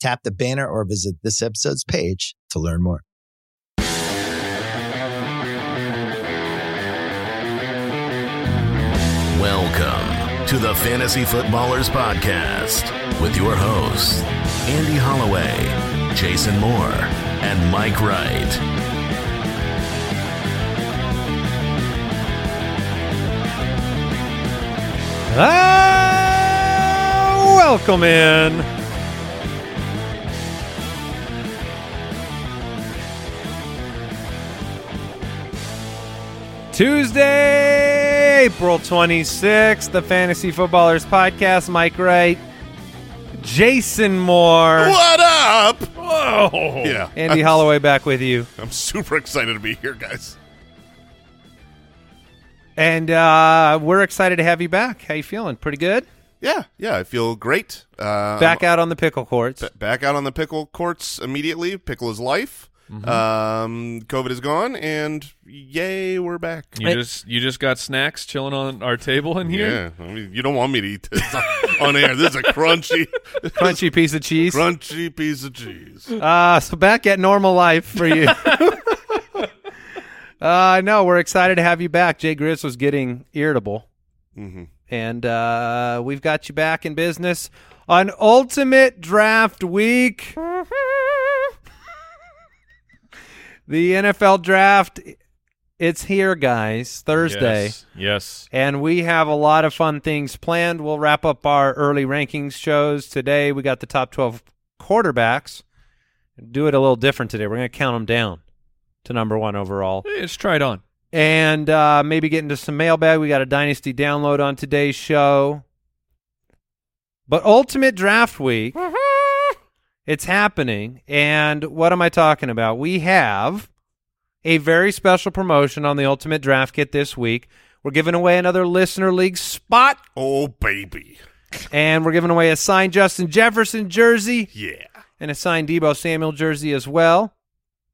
Tap the banner or visit this episode's page to learn more. Welcome to the Fantasy Footballers Podcast with your hosts, Andy Holloway, Jason Moore, and Mike Wright. Ah, welcome in Tuesday, April 26th, the Fantasy Footballers Podcast. Mike Wright, Jason Moore. What up? Whoa. Yeah. Andy I'm, Holloway back with you. I'm super excited to be here, guys. And uh, we're excited to have you back. How you feeling? Pretty good? Yeah, yeah, I feel great. Uh, back out on the pickle courts. B- back out on the pickle courts immediately. Pickle is life. Mm-hmm. Um, COVID is gone, and yay, we're back. You just you just got snacks chilling on our table in here. Yeah, I mean, you don't want me to eat this on air. This is a crunchy, crunchy piece of cheese. Crunchy piece of cheese. Uh so back at normal life for you. uh no, we're excited to have you back. Jay Grizz was getting irritable, mm-hmm. and uh, we've got you back in business on Ultimate Draft Week. The NFL draft, it's here, guys, Thursday. Yes, yes. And we have a lot of fun things planned. We'll wrap up our early rankings shows today. We got the top 12 quarterbacks. Do it a little different today. We're going to count them down to number one overall. Hey, let's try it on. And uh, maybe get into some mailbag. We got a Dynasty download on today's show. But Ultimate Draft Week it's happening. And what am I talking about? We have a very special promotion on the Ultimate Draft Kit this week. We're giving away another Listener League spot. Oh, baby. And we're giving away a signed Justin Jefferson jersey. Yeah. And a signed Deebo Samuel jersey as well.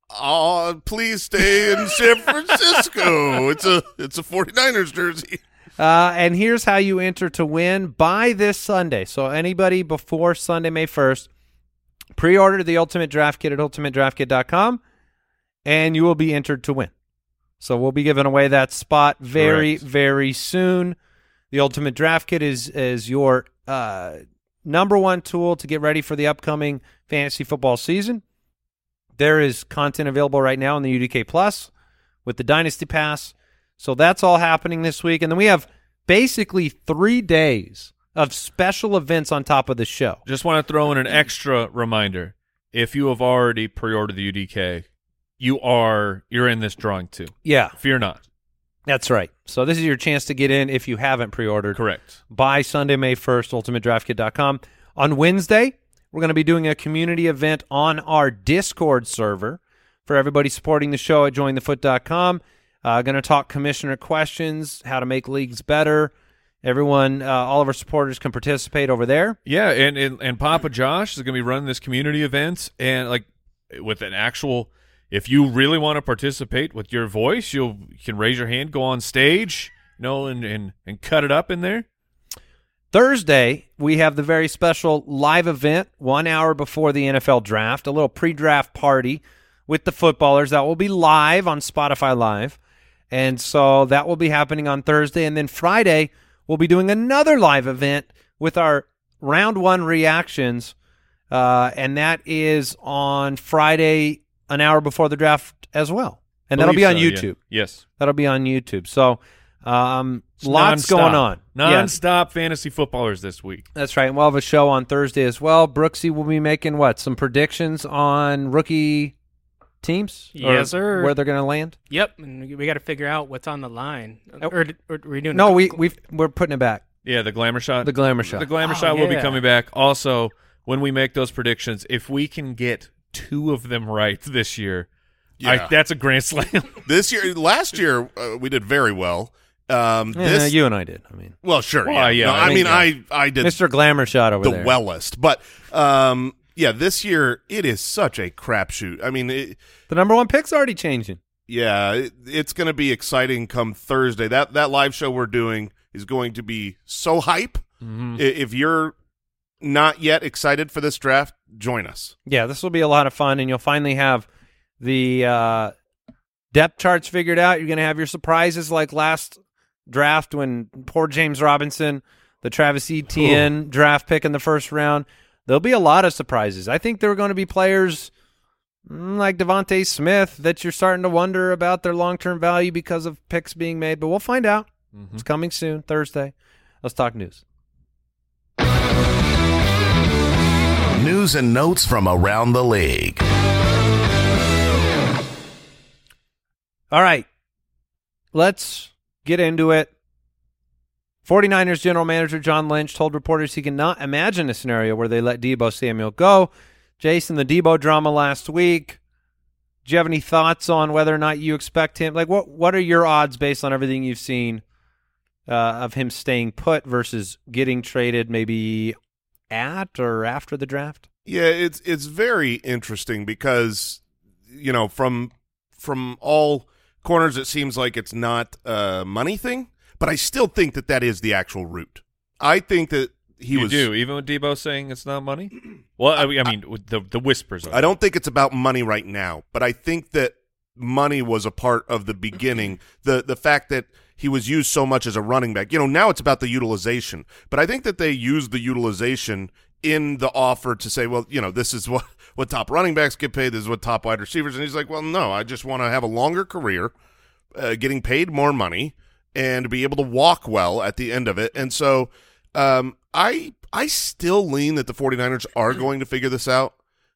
Oh, please stay in San Francisco. it's a it's a 49ers jersey. Uh, and here's how you enter to win by this Sunday. So anybody before Sunday, May 1st, Pre-order the Ultimate Draft Kit at ultimatedraftkit.com, and you will be entered to win. So we'll be giving away that spot very, Correct. very soon. The Ultimate Draft Kit is is your uh, number one tool to get ready for the upcoming fantasy football season. There is content available right now in the UDK Plus with the Dynasty Pass. So that's all happening this week, and then we have basically three days of special events on top of the show. Just want to throw in an extra reminder. If you have already pre-ordered the UDK, you are you're in this drawing too. Yeah. Fear not. That's right. So this is your chance to get in if you haven't pre-ordered. Correct. By Sunday, May 1st, ultimatedraftkit.com. On Wednesday, we're going to be doing a community event on our Discord server for everybody supporting the show at jointhefoot.com. Uh, going to talk commissioner questions, how to make leagues better, Everyone, uh, all of our supporters can participate over there. Yeah, and, and and Papa Josh is going to be running this community events, and like with an actual. If you really want to participate with your voice, you'll you can raise your hand, go on stage, you know, and and and cut it up in there. Thursday, we have the very special live event one hour before the NFL draft, a little pre draft party with the footballers that will be live on Spotify Live. And so that will be happening on Thursday. And then Friday, we'll be doing another live event with our round one reactions, uh, and that is on Friday an hour before the draft as well, and that'll be on so, yeah. YouTube. Yes. That'll be on YouTube. So, um, It's lots nonstop. going on. Yeah, Non-stop fantasy footballers this week. that's right. And we'll have a show on Thursday as well. Brooksy will be making what some predictions on rookie teams. Yes, sir. Where they're going to land. Yep, and we, we got to figure out what's on the line. Or, or, are we doing? No, a- we we we're putting it back. Yeah, the glamour shot. The glamour shot. The glamour Oh, shot will be coming back. Also, when we make those predictions, if we can get two of them right this year, I, Yeah. that's a grand slam. This year, last year, uh, we did very well. Um, Yeah, this, you and I did. I mean, well, sure, Well, yeah. yeah, No, I I think, mean, yeah. I I did Mr. Glamour shot over there. the there. wellest, but um, yeah, this year it is such a crapshoot. I mean, it, the number one pick's already changing. yeah, it, it's going to be exciting come Thursday. That that live show we're doing is going to be so hype. Mhm. If you're not yet excited for this draft, join us. Yeah, this will be a lot of fun, and you'll finally have the uh, depth charts figured out. You're going to have your surprises like last draft when poor James Robinson, the Travis Etienne draft pick in the first round. There'll be a lot of surprises. I think there are going to be players mm, like DeVonta Smith that you're starting to wonder about their long term value because of picks being made, but we'll find out. It's coming soon, Thursday. Let's talk news. News and notes from around the league. All right. Let's get into it. 49ers general manager John Lynch told reporters he cannot imagine a scenario where they let Deebo Samuel go. Jason, the Deebo drama last week. Do you have any thoughts on whether or not you expect him? Like, what what are your odds based on everything you've seen uh, of him staying put versus getting traded maybe at or after the draft? Yeah, it's it's very interesting because you know from from all corners it seems like it's not a money thing, but I still think that that is the actual root. I think that he you was. do, even with Deebo saying it's not money. Well, I, mean- I mean, with the the whispers. Of I don't think it's about money right now, but I think that money was a part of the beginning. the The fact that he was used so much as a running back. You know, now it's about the utilization, but I think that they used the utilization in the offer to say, well, you know, this is what what top running backs get paid. This is what top wide receivers. And he's like, well, no, I just want to have a longer career, uh, getting paid more money, and be able to walk well at the end of it. And so, um, I I still lean that the 49ers are going to figure this out.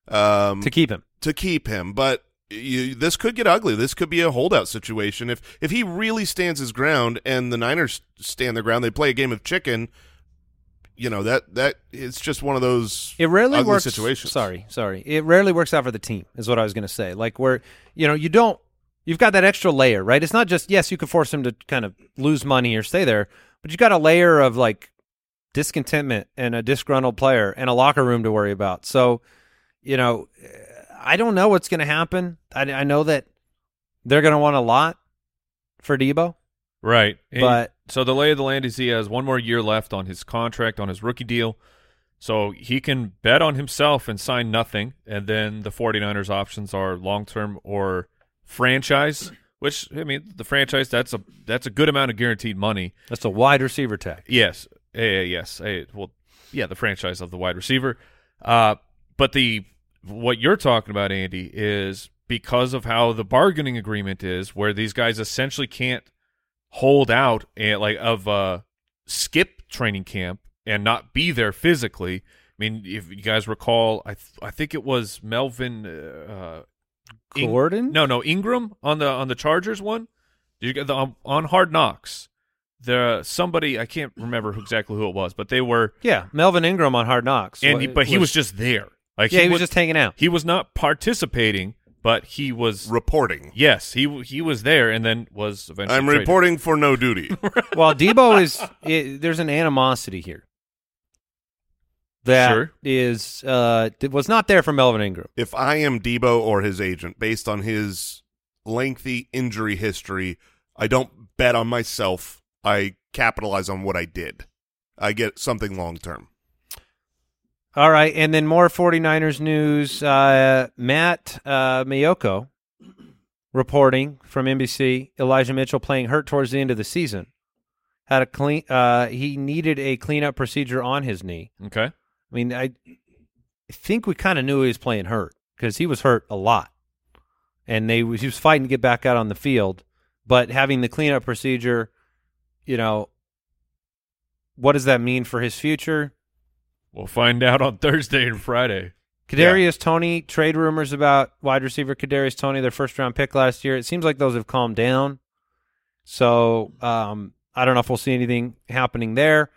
Um, To keep him. to keep him, but you, this could get ugly. This could be a holdout situation if if he really stands his ground and the Niners stand their ground. They play a game of chicken. You know that that it's just one of those It rarely works. situations. Sorry, sorry. It rarely works out for the team, is what I was going to say. Like where you know you don't, you've got that extra layer, right? It's not just yes, you could force him to kind of lose money or stay there, but you've got a layer of like discontentment and a disgruntled player and a locker room to worry about. So, you know, I don't know what's going to happen. I, I know that they're going to want a lot for Deebo, Right. And but so the lay of the land is he has one more year left on his contract on his rookie deal. So he can bet on himself and sign nothing. And then the 49ers options are long term or franchise, which I mean the franchise that's a that's a good amount of guaranteed money. that's a wide receiver tag. Yes. Eh, yes. Eh, well yeah, the franchise of the wide receiver. Uh but the what you're talking about, Andy, is because of how the bargaining agreement is, where these guys essentially can't hold out and like of uh skip training camp and not be there physically. I mean, if you guys recall, I th- I think it was Melvin uh, Ing- Gordon? no, no, Ingram on the on the Chargers one. Did you get the on, on Hard Knocks? The somebody I can't remember who, exactly who it was, but they were Yeah, Melvin Ingram on Hard Knocks. and he, Wa- but he was just there. Like yeah, he was just hanging out. he was not participating, but he was reporting. yes, he he was there and then was eventually I'm traded. reporting for no duty. Well, Deebo is it, there's an animosity here that Sure. is uh was not there for Melvin Ingram. if I am Deebo or his agent, based on his lengthy injury history, I don't bet on myself. I capitalize on what I did. I get something long term. All right, and then more 49ers news. Uh, Matt uh, Maiocco reporting from NBC. Elijah Mitchell playing hurt towards the end of the season. Had a clean. Uh, he needed a cleanup procedure on his knee. Okay. I mean, I I think we kind of knew he was playing hurt because he was hurt a lot and they he was fighting to get back out on the field, but having the cleanup procedure, you know, what does that mean for his future? We'll find out on Thursday and Friday. Kadarius Toney trade rumors about wide receiver Kadarius Toney, their first round pick last year. It seems like those have calmed down. So um, I don't know if we'll see anything happening there.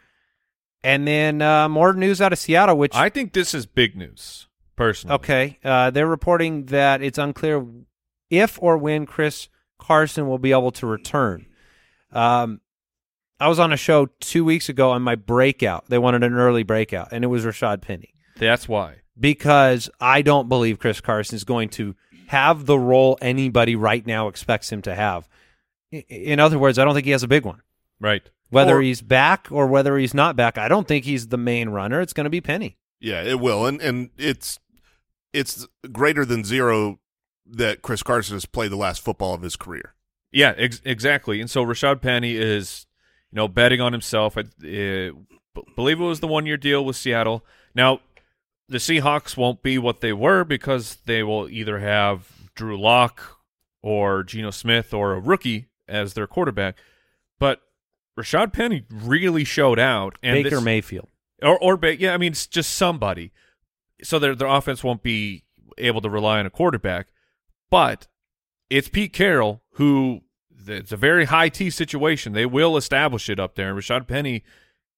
And then uh, more news out of Seattle, which I think this is big news, personally. okay, uh, they're reporting that it's unclear if or when Chris Carson will be able to return. Um, I was on a show two weeks ago on my breakout. They wanted an early breakout, and it was Rashad Penny. That's why. because I don't believe Chris Carson is going to have the role anybody right now expects him to have. In other words, I don't think he has a big one. Right. Whether Or- he's back or whether he's not back, I don't think he's the main runner. It's going to be Penny. Yeah, it will, and and it's it's greater than zero that Chris Carson has played the last football of his career. Yeah, ex- exactly. And so Rashad Penny is, you know, betting on himself. I uh, b- believe it was the one year deal with Seattle. Now, the Seahawks won't be what they were because they will either have Drew Lock or Geno Smith or a rookie as their quarterback. Rashad Penny really showed out. And Baker this- Mayfield. or or ba- yeah, I mean it's just somebody. So their their offense won't be able to rely on a quarterback, but it's Pete Carroll who it's a very high T situation. They will establish it up there. And Rashad Penny,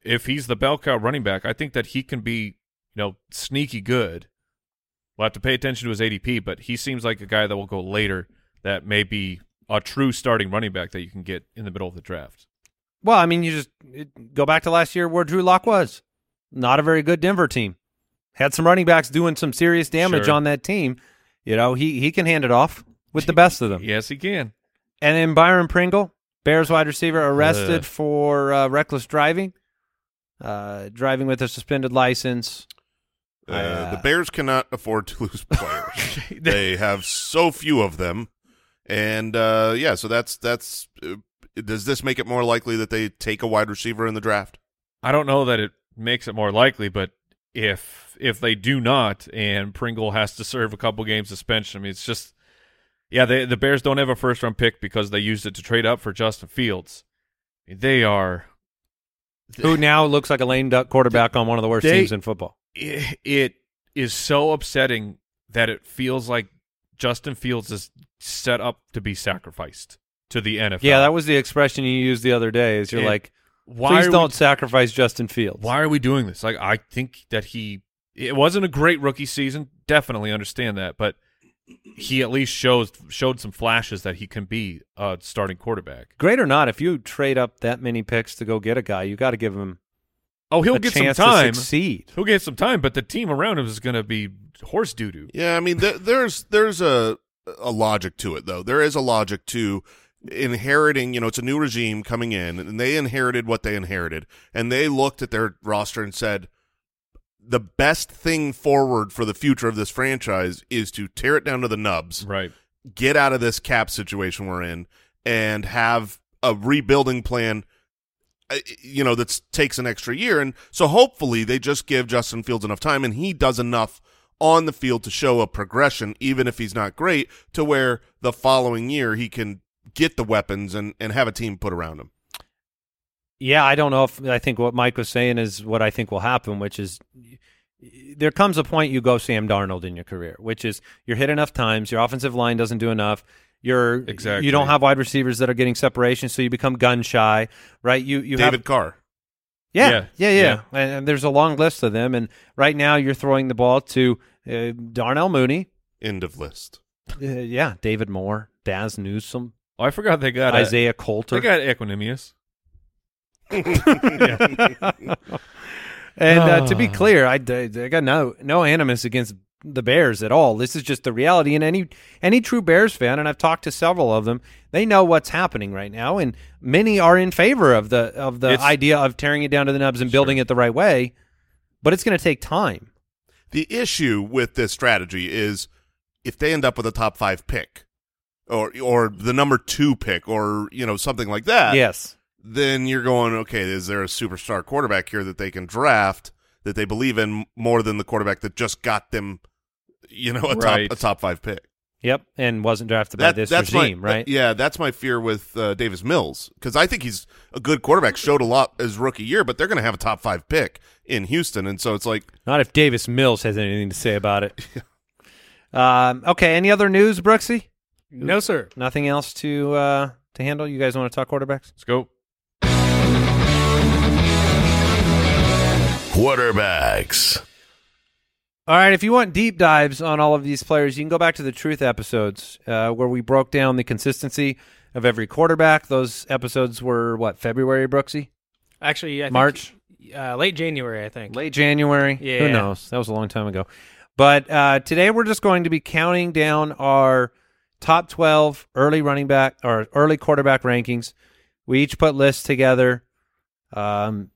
if he's the bell cow running back, I think that he can be you know sneaky good. We'll have to pay attention to his ADP, but he seems like a guy that will go later. That may be a true starting running back that you can get in the middle of the draft. Well, I mean, you just it, go back to last year where Drew Lock was. Not a very good Denver team. Had some running backs doing some serious damage Sure. on that team. You know, he he can hand it off with the best of them. Yes, he can. And then Byron Pringle, Bears wide receiver, arrested Ugh. for uh, reckless driving, uh, driving with a suspended license. Uh, Uh, the Bears cannot afford to lose players. they have so few of them, and uh, yeah, so that's that's. Does this make it more likely that they take a wide receiver in the draft? I don't know that it makes it more likely, but if if they do not, and Pringle has to serve a couple games suspension, I mean, it's just yeah. They, the Bears don't have a first round pick because they used it to trade up for Justin Fields. They are Who now looks like a lame duck quarterback on one of the worst They- teams in football. it, it is so upsetting that it feels like Justin Fields is set up to be sacrificed to the NFL. Yeah, that was the expression you used the other day. Is you're And like, why please don't We, sacrifice Justin Fields. why are we doing this? Like, I think that he it wasn't a great rookie season. Definitely understand that, but he at least shows showed some flashes that he can be a starting quarterback. Great or not, if you trade up that many picks to go get a guy, you got to give him Oh, he'll a get some time. to succeed. He'll get some time, but the team around him is going to be horse doo doo. Yeah, I mean, th- there's there's a a logic to it though. There is a logic to inheriting. You know, it's a new regime coming in, and they inherited what they inherited, and they looked at their roster and said, the best thing forward for the future of this franchise is to tear it down to the nubs, Right. get out of this cap situation we're in, and have a rebuilding plan. uh, You know that takes an extra year, and so hopefully they just give Justin Fields enough time, and he does enough on the field to show a progression, even if he's not great, to where the following year he can get the weapons and and have a team put around him. Yeah, I don't know if I think what Mike was saying is what I think will happen, which is there comes a point you go Sam Darnold in your career, which is you're hit enough times, your offensive line doesn't do enough. You're Exactly. you don't have wide receivers that are getting separation, so you become gun shy, right? You you have David Carr. Yeah, Yeah, yeah, yeah. yeah. And, and there's a long list of them. And right now, you're throwing the ball to uh, Darnell Mooney, End of list. uh, yeah, David Moore, Dazz Newsome, Oh, I forgot they got a- Isaiah Coulter. They got Equanimeous. and uh, to be clear, I, I got no no animus against the Bears at all. This is just the reality. And any any true Bears fan, and I've talked to several of them, they know what's happening right now, and many are in favor of the of the It's- idea of tearing it down to the nubs and building it the right way. But it's going to take time. The issue with this strategy is if they end up with a top five pick, or or the number two pick, or you know something like that. yes. then you're going, okay, is there a superstar quarterback here that they can draft that they believe in more than the quarterback that just got them, you know, a Right. top a top five pick? Yep, and wasn't drafted by this that's regime, my, right? Yeah, that's my fear with uh, Davis Mills because I think he's a good quarterback. Showed a lot as rookie year, but they're going to have a top five pick in Houston, and so it's like Not if Davis Mills has anything to say about it. um, okay, any other news, Brooksy? No, sir. Nothing else to uh, to handle? You guys want to talk quarterbacks? Let's go. Quarterbacks. All right, if you want deep dives on all of these players, you can go back to the Truth episodes uh, where we broke down the consistency of every quarterback. Those episodes were what February, Brooksy, Actually, I think, March, uh, late January, I think. late January. Yeah. Who knows? That was a long time ago. But uh, today we're just going to be counting down our top twelve early running back or early quarterback rankings. We each put lists together, um,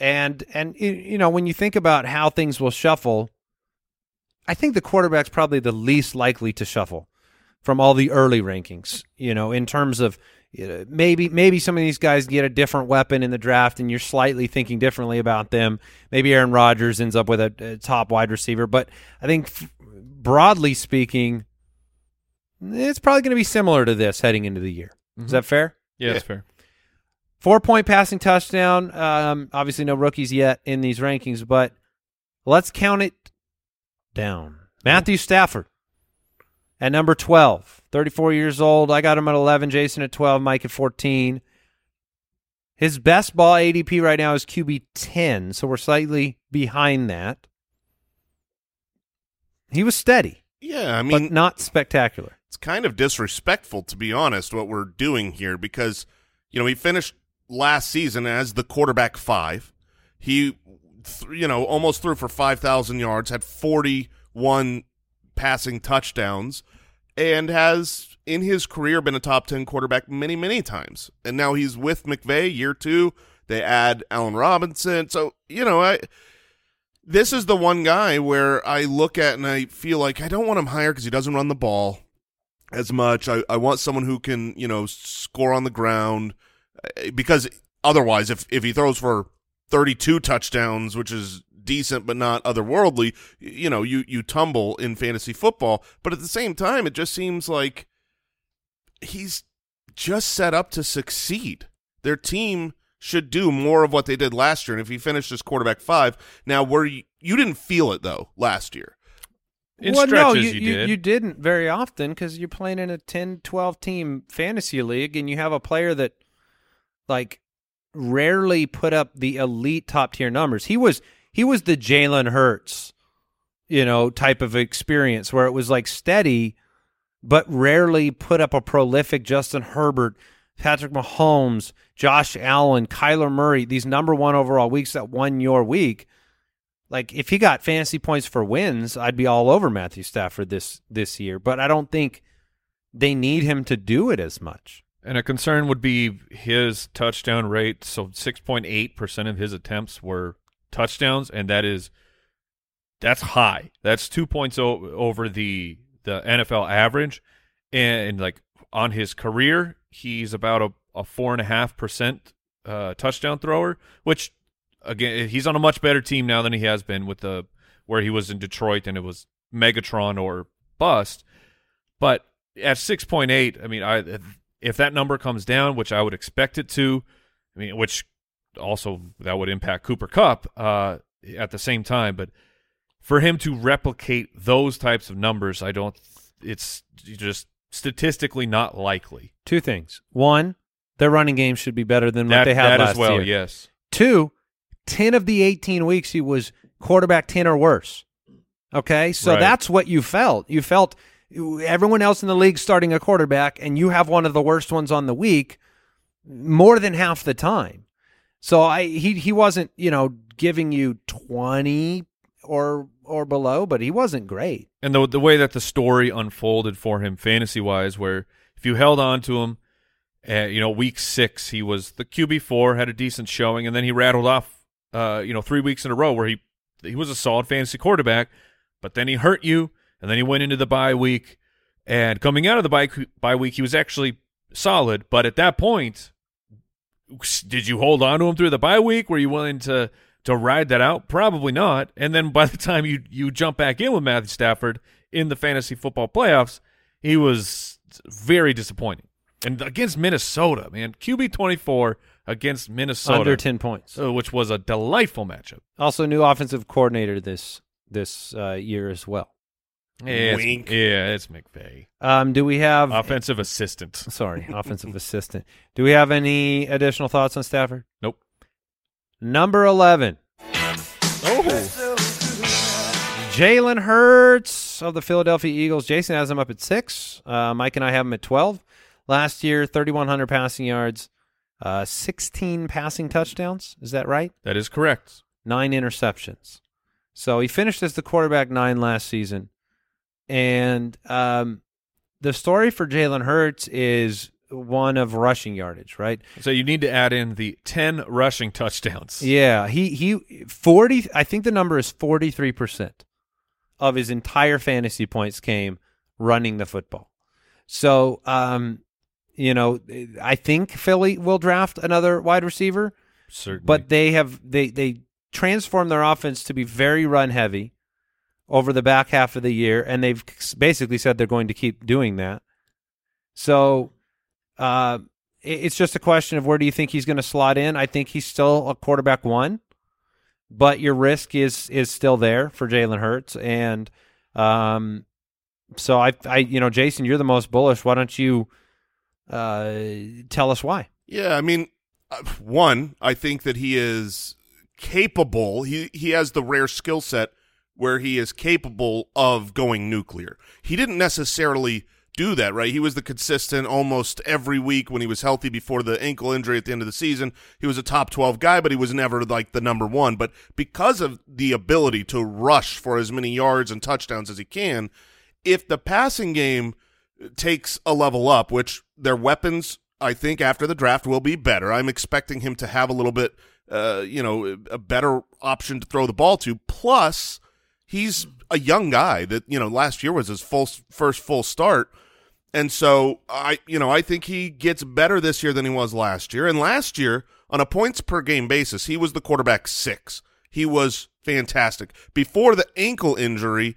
and and you know when you think about how things will shuffle, I think the quarterback's probably the least likely to shuffle from all the early rankings. You know, in terms of uh, maybe maybe some of these guys get a different weapon in the draft, and you're slightly thinking differently about them. Maybe Aaron Rodgers ends up with a, a top wide receiver, but I think f- broadly speaking, it's probably going to be similar to this heading into the year. Is that fair? Yeah, that's fair. Four point passing touchdown. Um, obviously, no rookies yet in these rankings, but let's count it down. Matthew Stafford at number 12, 34 years old. I got him at 11, Jason at 12, Mike at 14. His best ball ADP right now is QB 10, so we're slightly behind that. He was steady, yeah, I mean, but not spectacular. It's kind of disrespectful to be honest what we're doing here because you know he finished last season as the quarterback five. He you know almost threw for 5000 yards had 41 passing touchdowns and has in his career been a top 10 quarterback many many times. And now he's with McVay year 2 they add Allen Robinson. So you know I this is the one guy where I look at and I feel like I don't want him higher because he doesn't run the ball as much. I, I want someone who can, you know, score on the ground uh, because otherwise, if, if he throws for 32 touchdowns, which is decent but not otherworldly, you know, you, you tumble in fantasy football. But at the same time, it just seems like he's just set up to succeed. Their team should do more of what they did last year. And if he finished as quarterback five, now where you, you didn't feel it though last year. In well, no, stretches, you, you did. you didn't very often because you're playing in a 10, 12 team fantasy league and you have a player that like rarely put up the elite top tier numbers. He was he was the Jalen Hurts, you know, type of experience where it was like steady, but rarely put up a prolific Justin Herbert, Patrick Mahomes, Josh Allen, Kyler Murray, these number one overall weeks that won your week like if he got fantasy points for wins, I'd be all over Matthew Stafford this this year. But I don't think they need him to do it as much. And a concern would be his touchdown rate. So 6.8% of his attempts were touchdowns, and that is that's high. That's two points o- over the the NFL average. And, like on his career, he's about a, a four and a half percent uh, touchdown thrower, which again he's on a much better team now than he has been with the where he was in Detroit and it was Megatron or bust. But at 6.8, I mean, I if that number comes down, which I would expect it to, I mean, which also that would impact Cooper Kupp uh, at the same time, but for him to replicate those types of numbers, I don't. It's just statistically not likely. Two things. One, their running game should be better than what That, they had that last as well, year. yes. Two, 10 of the 18 weeks he was quarterback 10 or worse. Okay? So Right. that's what you felt. You felt everyone else in the league starting a quarterback and you have one of the worst ones on the week more than half the time. So I he he wasn't, you know, giving you 20 or or below, but he wasn't great. and the the way that the story unfolded for him fantasy wise, where if you held on to him, uh, you know, week six he was the QB four, had a decent showing, and then he rattled off, uh, you know, three weeks in a row where he he was a solid fantasy quarterback, but then he hurt you, and then he went into the bye week, and coming out of the bye bye week he was actually solid, but at that point, did you hold on to him through the bye week? Were you willing to to ride that out? Probably not. And then by the time you you jump back in with Matthew Stafford in the fantasy football playoffs, he was very disappointing. And against Minnesota, man, QB twenty four against Minnesota, Under 10 points. uh, which was a delightful matchup. Also, new offensive coordinator this this uh, year as well. Yeah, it's- Wink. yeah, it's McVay, Um, do we have offensive assistant. Sorry, offensive assistant. Do we have any additional thoughts on Stafford? Nope. Number eleven. Oh, Jalen Hurts of the Philadelphia Eagles. Jason has him up at six. Uh, Mike and I have him at twelve. Last year, thirty-one hundred passing yards, uh, sixteen passing touchdowns. Is that right? That is correct. nine interceptions. So he finished as the quarterback nine last season. And um, the story for Jalen Hurts is one of rushing yardage, right? So you need to add in the ten rushing touchdowns. Yeah, he he forty. I think the number is forty three percent of his entire fantasy points came running the football. So, um, you know, I think Philly will draft another wide receiver. Certainly. but they have they they transformed their offense to be very run heavy over the back half of the year and they've basically said they're going to keep doing that so uh it's just a question of where do you think he's going to slot in i think he's still a quarterback one but your risk is is still there for Jalen Hurts and um so I I you know Jason you're the most bullish why don't you uh tell us why Yeah, I mean, uh, one, I think that he is capable. He he has the rare skill set where he is capable of going nuclear. He didn't necessarily do that, right? He was the consistent almost every week when he was healthy before the ankle injury at the end of the season. He was a top 12 guy, but he was never like the number 1, but because of the ability to rush for as many yards and touchdowns as he can, if the passing game takes a level up, which their weapons, I think, after the draft will be better. I'm expecting him to have a little bit, uh, you know, a better option to throw the ball to. Plus, he's a young guy that you know last year was his full first full start, and so I, you know, I think he gets better this year than he was last year. And last year, on a points per game basis, he was the quarterback six. He was fantastic before the ankle injury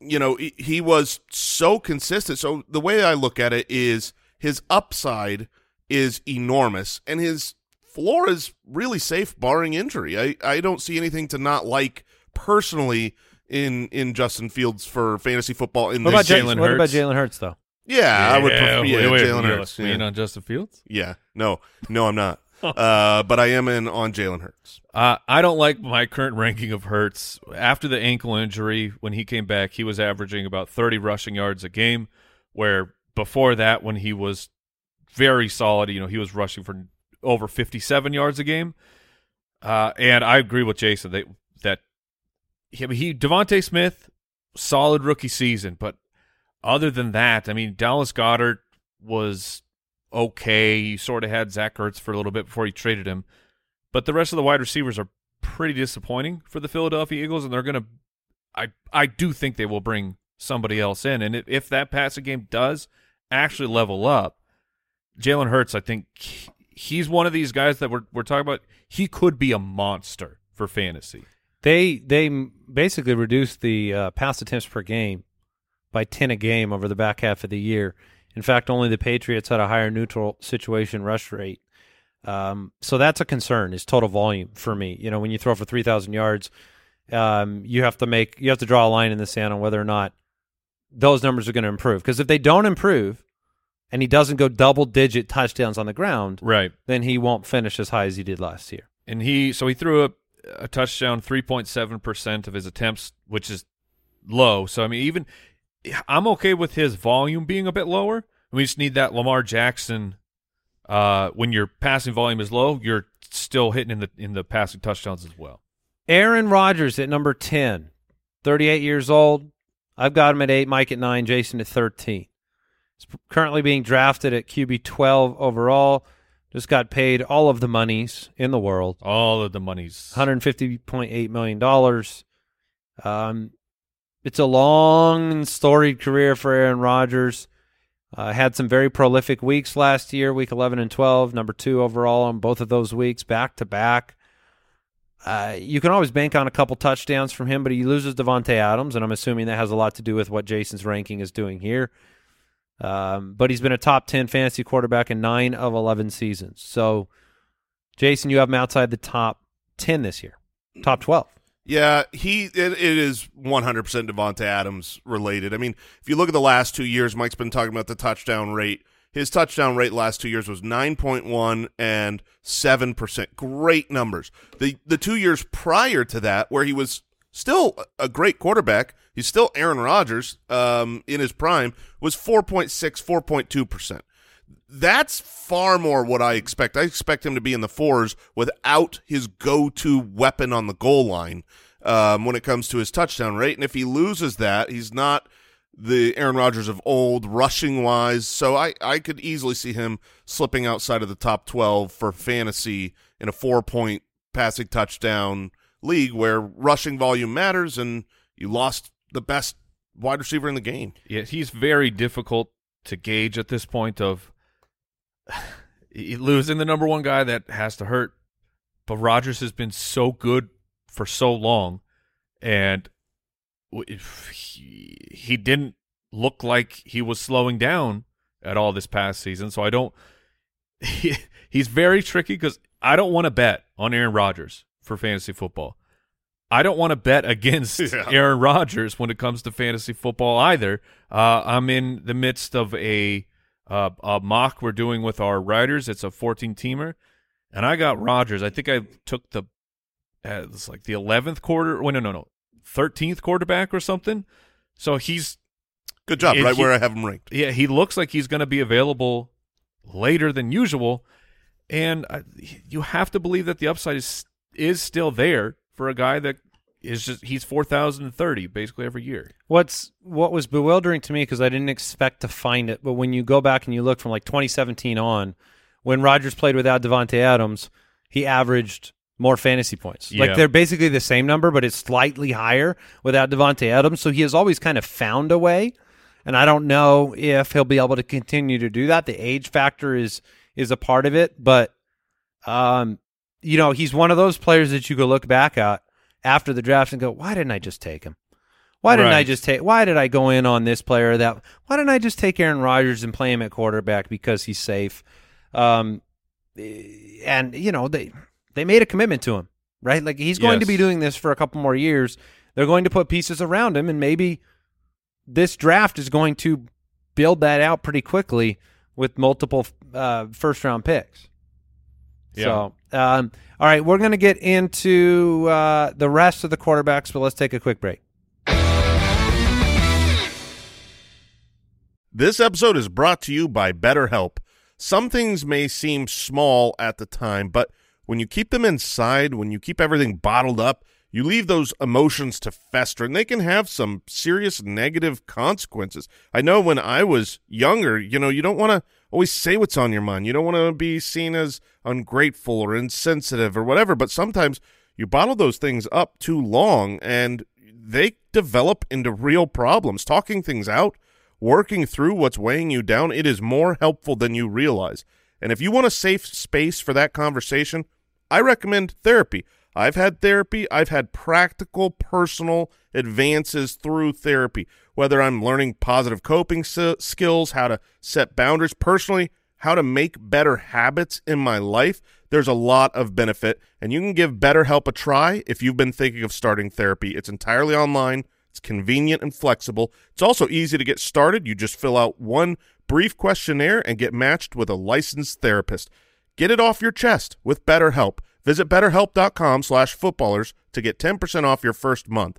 you know, he- he was so consistent. So the way I look at it is his upside is enormous and his floor is really safe barring injury. I, I don't see anything to not like personally in in Justin Fields for fantasy football in what about this Ja- Jalen what about Hurts? Jalen Hurts though Yeah, I would prefer wait, yeah, wait, Jalen Hurts. lean Yeah. on Justin Fields. yeah. No. No, I'm not. uh, but I am in on Jalen Hurts. Uh, I don't like my current ranking of Hurts. After the ankle injury, when he came back, he was averaging about 30 rushing yards a game, where before that, when he was very solid, you know, he was rushing for over 57 yards a game. Uh, and I agree with Jason that, that he, he DeVonta Smith, solid rookie season, but other than that, I mean, Dallas Goedert was okay. You sort of had Zach Ertz for a little bit before you traded him. But the rest of the wide receivers are pretty disappointing for the Philadelphia Eagles, and they're going to. I I do think they will bring somebody else in, and if, if that passing game does actually level up, Jalen Hurts, I think he's one of these guys that we're we're talking about. He could be a monster for fantasy. They they basically reduced the uh, pass attempts per game by ten a game over the back half of the year. In fact, only the Patriots had a higher neutral situation rush rate. Um, so that's a concern. Is total volume for me. You know, when you throw for three thousand yards, um, you have to make you have to draw a line in the sand on whether or not those numbers are going to improve. Because if they don't improve, and he doesn't go double digit touchdowns on the ground, Right. then he won't finish as high as he did last year. and he so he threw a, a touchdown 3.7 percent of his attempts which is low so i mean even i'm okay with his volume being a bit lower we just need that lamar jackson uh when your passing volume is low you're still hitting in the in the passing touchdowns as well Aaron Rodgers at number 10, 38 years old. I've got him at 8, Mike at 9, Jason at 13. He's currently being drafted at QB 12 overall. Just got paid all of the monies in the world all of the monies. $150.8 million. Um, it's a long and storied career for Aaron Rodgers. Uh, had some very prolific weeks last year, week 11 and 12, number two overall on both of those weeks, back to back. Uh, you can always bank on a couple touchdowns from him, but he loses Davante Adams, and I'm assuming that has a lot to do with what Jason's ranking is doing here. Um, but he's been a top 10 fantasy quarterback in nine of 11 seasons. So, Jason, you have him outside the top 10 this year, top 12. Yeah, he it, it is 100% Davante Adams related. I mean, if you look at the last two years, Mike's been talking about the touchdown rate. His touchdown rate last two years was 9.1 and 7%. Great numbers. The the two years prior to that, where he was still a great quarterback, he's still Aaron Rodgers um, in his prime, was 4.6, 4.2%. That's far more what I expect. I expect him to be in the fours without his go-to weapon on the goal line um, when it comes to his touchdown rate. And if he loses that, he's not the Aaron Rodgers of old, rushing wise. So I, I could easily see him slipping outside of the top 12 for fantasy in a four point passing touchdown league where rushing volume matters and you lost the best wide receiver in the game. Yeah, he's very difficult to gauge at this point of losing the number one guy that has to hurt. But Rodgers has been so good for so long, and he, he didn't look like he was slowing down at all this past season. So I don't. He, he's very tricky because I don't want to bet on Aaron Rodgers for fantasy football. I don't want to bet against yeah. Aaron Rodgers when it comes to fantasy football either. Uh, I'm in the midst of a, uh, a mock we're doing with our writers. It's a 14 teamer, and I got Rodgers. I think I took the uh, it's like the 11th quarter. Well, no, no, no, 13th quarterback or something. So he's good job, right he, where I have him ranked. Yeah, he looks like he's going to be available later than usual, and uh, you have to believe that the upside is is still there for a guy that is just he's 4030 basically every year. What's what was bewildering to me because I didn't expect to find it, but when you go back and you look from like 2017 on, when Rodgers played without Davante Adams, he averaged more fantasy points. Yeah. Like they're basically the same number, but it's slightly higher without Davante Adams. So he has always kind of found a way, and I don't know if he'll be able to continue to do that. The age factor is is a part of it, but um, you know, he's one of those players that you could look back at after the draft and go, why didn't I just take him? Why didn't right. I just take? Why did I go in on this player? That why didn't I just take Aaron Rodgers and play him at quarterback because he's safe? Um, and you know they they made a commitment to him, right? Like he's going yes. to be doing this for a couple more years. They're going to put pieces around him, and maybe this draft is going to build that out pretty quickly with multiple uh, first round picks. Yeah. So, um, all right, we're going to get into uh, the rest of the quarterbacks, but let's take a quick break. This episode is brought to you by BetterHelp. Some things may seem small at the time, but when you keep them inside, when you keep everything bottled up, you leave those emotions to fester, and they can have some serious negative consequences. I know when I was younger, you know, you don't want to always say what's on your mind. You don't want to be seen as ungrateful or insensitive or whatever, but sometimes you bottle those things up too long and they develop into real problems. Talking things out, working through what's weighing you down, it is more helpful than you realize. And if you want a safe space for that conversation, I recommend therapy. I've had therapy. I've had practical, personal advances through therapy, whether I'm learning positive coping skills, how to set boundaries personally, how to make better habits in my life. There's a lot of benefit, and you can give BetterHelp a try if you've been thinking of starting therapy. It's entirely online. It's convenient and flexible. It's also easy to get started. You just fill out one brief questionnaire and get matched with a licensed therapist. Get it off your chest with BetterHelp. Visit betterhelp.com slash footballers to get 10% off your first month.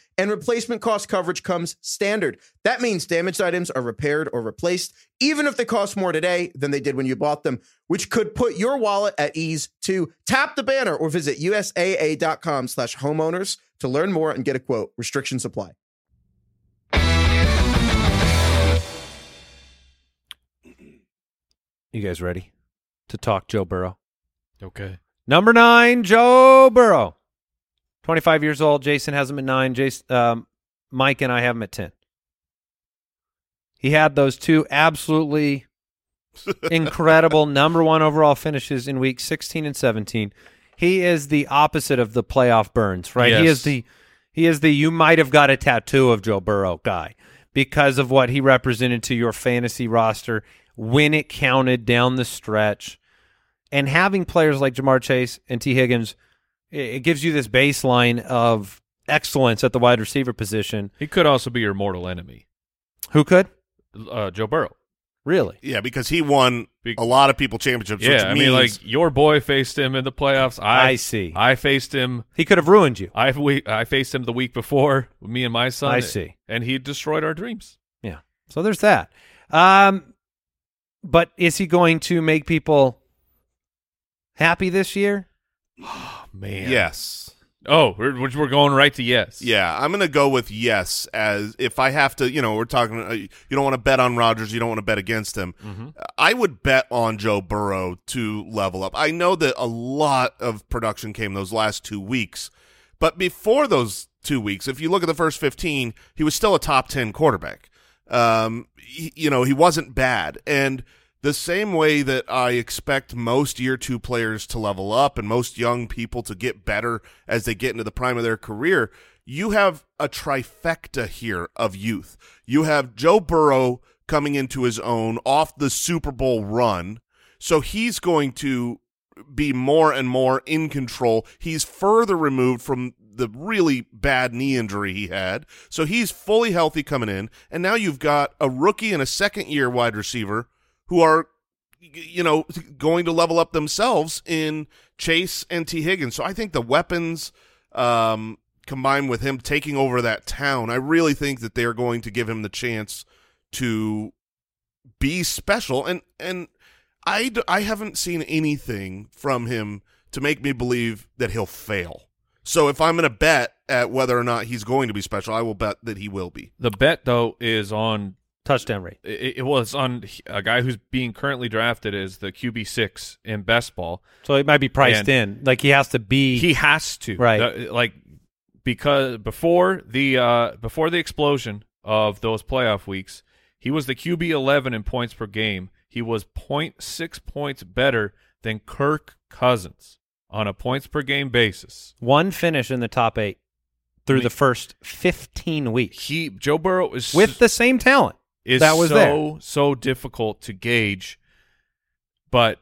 and replacement cost coverage comes standard. That means damaged items are repaired or replaced, even if they cost more today than they did when you bought them, which could put your wallet at ease too. Tap the banner or visit usaa.com slash homeowners to learn more and get a quote. Restrictions apply. You guys ready to talk Joe Burrow? Okay. Number nine, Joe Burrow. 25 years old. Jason has him at nine. Jason, um, Mike and I have him at 10. He had those two absolutely incredible number one overall finishes in week 16 and 17. He is the opposite of the playoff burns, right? He is the he is the you might have got a tattoo of Joe Burrow guy because of what he represented to your fantasy roster when it counted down the stretch. And having players like Ja'Marr Chase and Tee Higgins, it, it gives you this baseline of excellence at the wide receiver position. He could also be your mortal enemy, Who could? uh, Joe Burrow. Really? Yeah, because he won a lot of people championships. which Yeah, I mean, like your boy faced him in the playoffs. I, I see. I faced him. He could have ruined you. I we I faced him the week before. Me and my son. I see. and he destroyed our dreams. Yeah. So there's that. Um, but is he going to make people happy this year? Oh, man. yes. Oh, we're we're going right to yes. Yeah, I'm going to go with yes as if I have to, you know, we're talking uh, you don't want to bet on Rodgers, you don't want to bet against him. Mm-hmm. I would bet on Joe Burrow to level up. I know that a lot of production came those last 2 weeks, but before those 2 weeks, if you look at the first 15, he was still a top 10 quarterback. Um, he, you know, he wasn't bad and the same way that I expect most year two players to level up and most young people to get better as they get into the prime of their career, you have a trifecta here of youth. You have Joe Burrow coming into his own off the Super Bowl run. So he's going to be more and more in control. He's further removed from the really bad knee injury he had. So he's fully healthy coming in. And now you've got a rookie and a second year wide receiver who are you know going to level up themselves in Chase and Tee Higgins. So I think the weapons um combined with him taking over that town, I really think that they're going to give him the chance to be special and and I, I haven't seen anything from him to make me believe that he'll fail. So if I'm going to bet at whether or not he's going to be special, I will bet that he will be. The bet though is on Touchdown rate. it, it was on a guy who's being currently drafted as the QB six in best ball. So it might be priced And- in. Like he has to be. He has to Right. The- like because before the uh before the explosion of those playoff weeks, he was the QB eleven in points per game. He was 0.6 points better than Kirk Cousins on a points per game basis. one finish in the top eight through mean- the first 15 weeks He Joe Burrow is with the same talent. Is that was so there. so difficult to gauge. But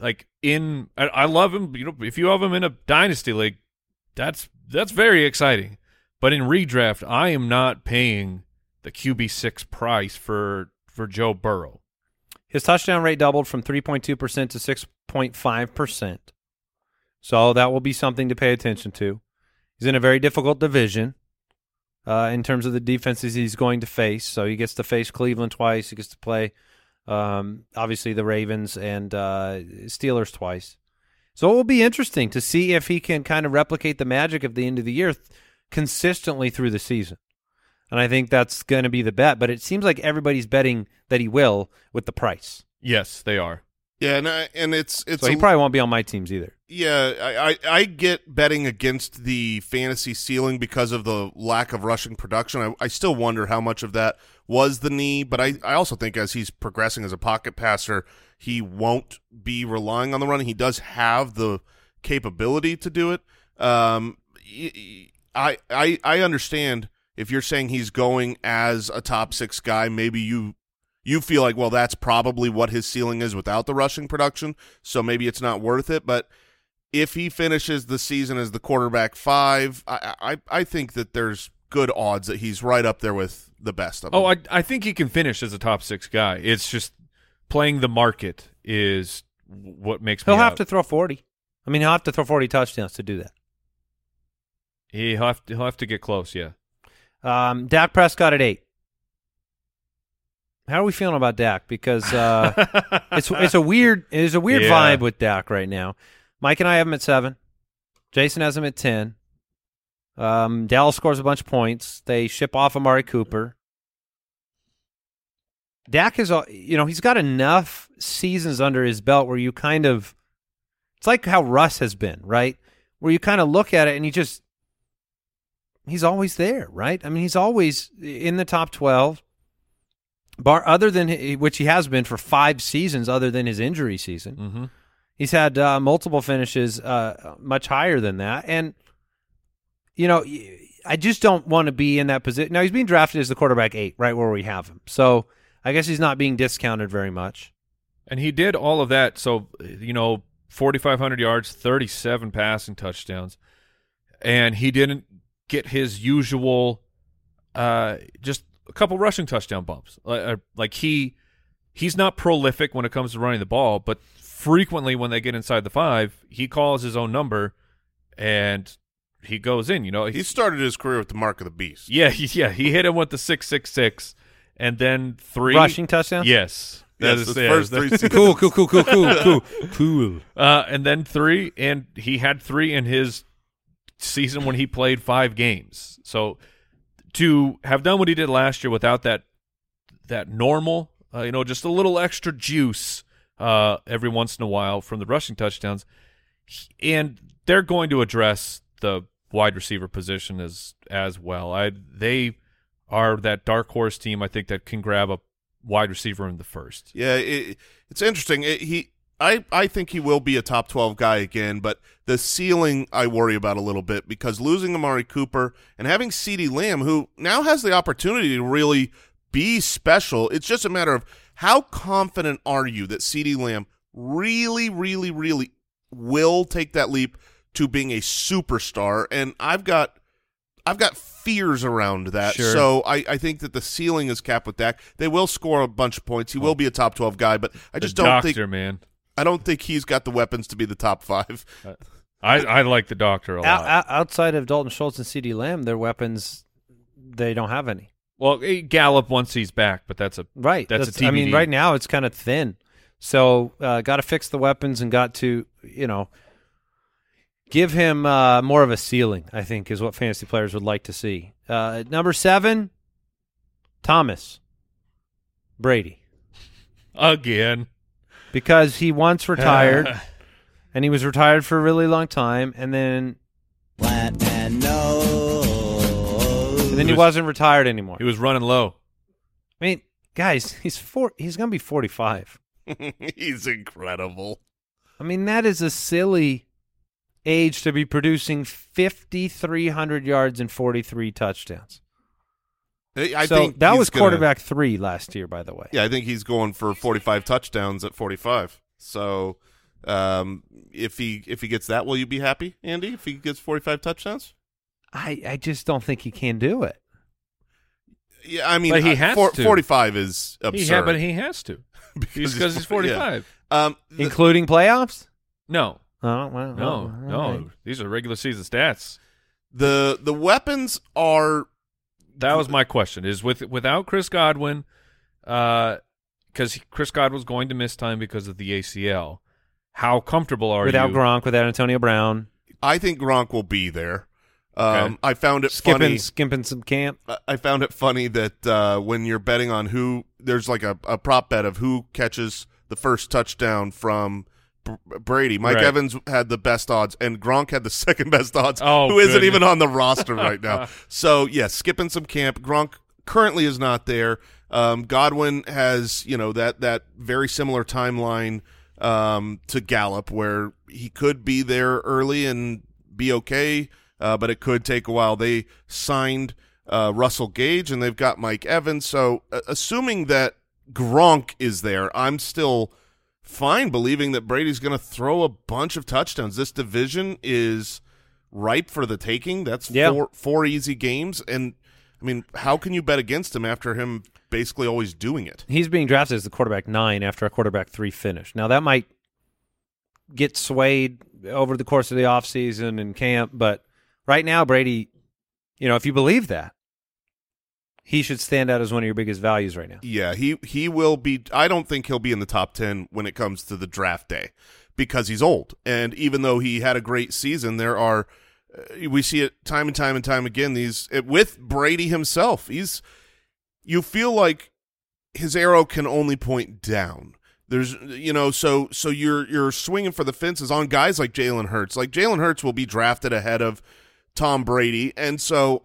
like in, I, I love him. You know, if you have him in a dynasty league, that's that's very exciting. But in redraft, I am not paying the QB six price for for Joe Burrow. His touchdown rate doubled from 3.2% to 6.5%. So that will be something to pay attention to. He's in a very difficult division uh, in terms of the defenses he's going to face. So he gets to face Cleveland twice. He gets to play, um, obviously, the Ravens and uh, Steelers twice. So it will be interesting to see if he can kind of replicate the magic of the end of the year th- consistently through the season. And I think that's going to be the bet. But it seems like everybody's betting that he will with the price. Yes, they are. Yeah, and I, and it's it's So he a- probably won't be on my teams either. Yeah, I, I, I get betting against the fantasy ceiling because of the lack of rushing production. I, I still wonder how much of that was the knee, but I, I also think as he's progressing as a pocket passer, he won't be relying on the running. He does have the capability to do it. Um, I I I understand if you're saying he's going as a top six guy, maybe you you feel like, well, that's probably what his ceiling is without the rushing production, so maybe it's not worth it. But if he finishes the season as the quarterback five, I I, I think that there's good odds that he's right up there with the best of them. Oh, I I think he can finish as a top six guy. It's just playing the market is what makes. He'll have out. to throw 40. I mean, he'll have to throw 40 touchdowns to do that. He'll have to, he'll have to get close. Yeah. Um, Dak Prescott at eight. How are we feeling about Dak? Because uh, it's it's a weird it's a weird Yeah. vibe with Dak right now. Mike and I have him at seven. Jason has him at ten. Um, Dallas scores a bunch of points. They ship off Amari Cooper. Dak is, you know, he's got enough seasons under his belt where you kind of, it's like how Russ has been, right? Where you kind of look at it and you just, he's always there, right? I mean, he's always in the top 12. Bar other than which he has been for 5 seasons other than his injury season. Mm-hmm. He's had uh, multiple finishes uh, much higher than that and you know, I just don't want to be in that position. Now he's being drafted as the quarterback 8, right where we have him. So, I guess he's not being discounted very much. And he did all of that. So, you know, 4,500 yards, 37 passing touchdowns. And he didn't get his usual, uh, just a couple rushing touchdown bumps. Like, uh, like he, he's not prolific when it comes to running the ball, but frequently when they get inside the five, he calls his own number and he goes in, you know. He started his career with the mark of the beast. yeah, he, yeah, he hit him with the 666 and then three Rushing touchdowns? Yes. Yes, is- the yeah, first three seasons. cool, cool, cool, cool, cool, cool, cool. Uh, and then three, and he had three in his season when he played five games. So to have done what he did last year without that that normal, uh, you know, just a little extra juice uh, every once in a while from the rushing touchdowns, and they're going to address the wide receiver position as as well. I they are that dark horse team. I think that can grab a wide receiver in the first. Yeah, it, it's interesting. It, he, I, I think he will be a top twelve guy again, but the ceiling I worry about a little bit because losing Amari Cooper and having CeeDee Lamb, who now has the opportunity to really be special. It's just a matter of how confident are you that CeeDee Lamb really, really, really will take that leap to being a superstar. And I've got I've got fears around that. Sure. So I, I think that the ceiling is capped with Dak. They will score a bunch of points. He oh. will be a top twelve guy, but I just the don't doctor, think man. I don't think he's got the weapons to be the top five. I, I like the doctor a lot. Out, out, outside of Dalton Schultz and CeeDee Lamb, their weapons, they don't have any. Well, eh, Gallup once he's back, but that's a Right. That's a I mean, TBD. right now it's kind of thin. So uh, got to fix the weapons and got to, you know, give him uh, more of a ceiling. I think is what fantasy players would like to see. Uh, number seven, Thomas Brady, again. Because he once retired and he was retired for a really long time, and then Plant and and then he was- wasn't retired anymore. He was running low. I mean, guys, he's four. He's gonna be forty-five. he's incredible. I mean, that is a silly age to be producing 5,300 yards and 43 touchdowns. I I so think that he's was gonna- quarterback three last year, by the way. Yeah, I think he's going for forty-five touchdowns at forty-five. So um, if he if he gets that, will you be happy, Andy? If he gets forty-five touchdowns? I, I just don't think he can do it. Yeah, I mean, But he uh, has four- to. forty-five is absurd. He ha- but he has to because because he's yeah. 45. Um, the- Including playoffs? No, Oh, well, no, all no. right. These are regular season stats. the the weapons are That was my question. Is with without Chris Godwin, because Chris Godwin's going to miss time because of the ACL. How comfortable are Without you? Without Gronk, without Antonio Brown, I think Gronk will be there. Um, Okay. I found it skipping, funny. skipping some camp. I- I found it funny that uh, when you're betting on who, there's like a, a prop bet of who catches the first touchdown from B- Brady. Mike Right. Evans had the best odds, and Gronk had the second best odds. Oh, who isn't even on the roster right now? So yeah, skipping some camp. Gronk currently is not there. Um, Godwin has you know that that very similar timeline um, to Gallup, where he could be there early and be okay, uh, but it could take a while. They signed uh, Russell Gage, and they've got Mike Evans. So, uh, assuming that Gronk is there, I'm still fine believing that Brady's going to throw a bunch of touchdowns. This division is ripe for the taking. That's Yeah. four four easy games, and I mean, how can you bet against him after him basically always doing it? He's being drafted as the quarterback nine after a quarterback three finish. Now, that might get swayed over the course of the offseason and camp, but right now, Brady, you know, if you believe that, he should stand out as one of your biggest values right now. Yeah, he he will be. I don't think he'll be in the top ten when it comes to the draft day because he's old. And even though he had a great season, there are uh, we see it time and time and time again. These it, with Brady himself, he's you feel like his arrow can only point down. There's you know so so you're you're swinging for the fences on guys like Jalen Hurts. Like Jalen Hurts will be drafted ahead of Tom Brady, and so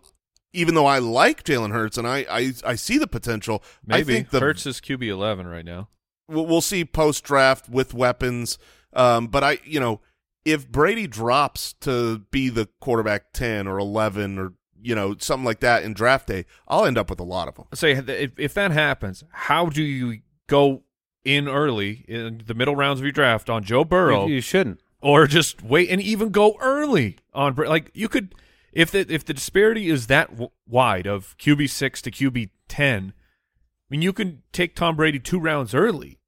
even though I like Jalen Hurts and I, I, I see the potential, I Maybe think the Hurts is QB eleven right now. we'll, we'll see post draft with weapons. Um, but I, you know, if Brady drops to be the quarterback ten or eleven or you know something like that in draft day, I'll end up with a lot of them. Say if, if that happens, how do you go in early in the middle rounds of your draft on Joe Burrow, You, you shouldn't. or just wait and even go early on like you could if the if the disparity is that w- wide of QB six to QB ten. I mean, you can take Tom Brady two rounds early.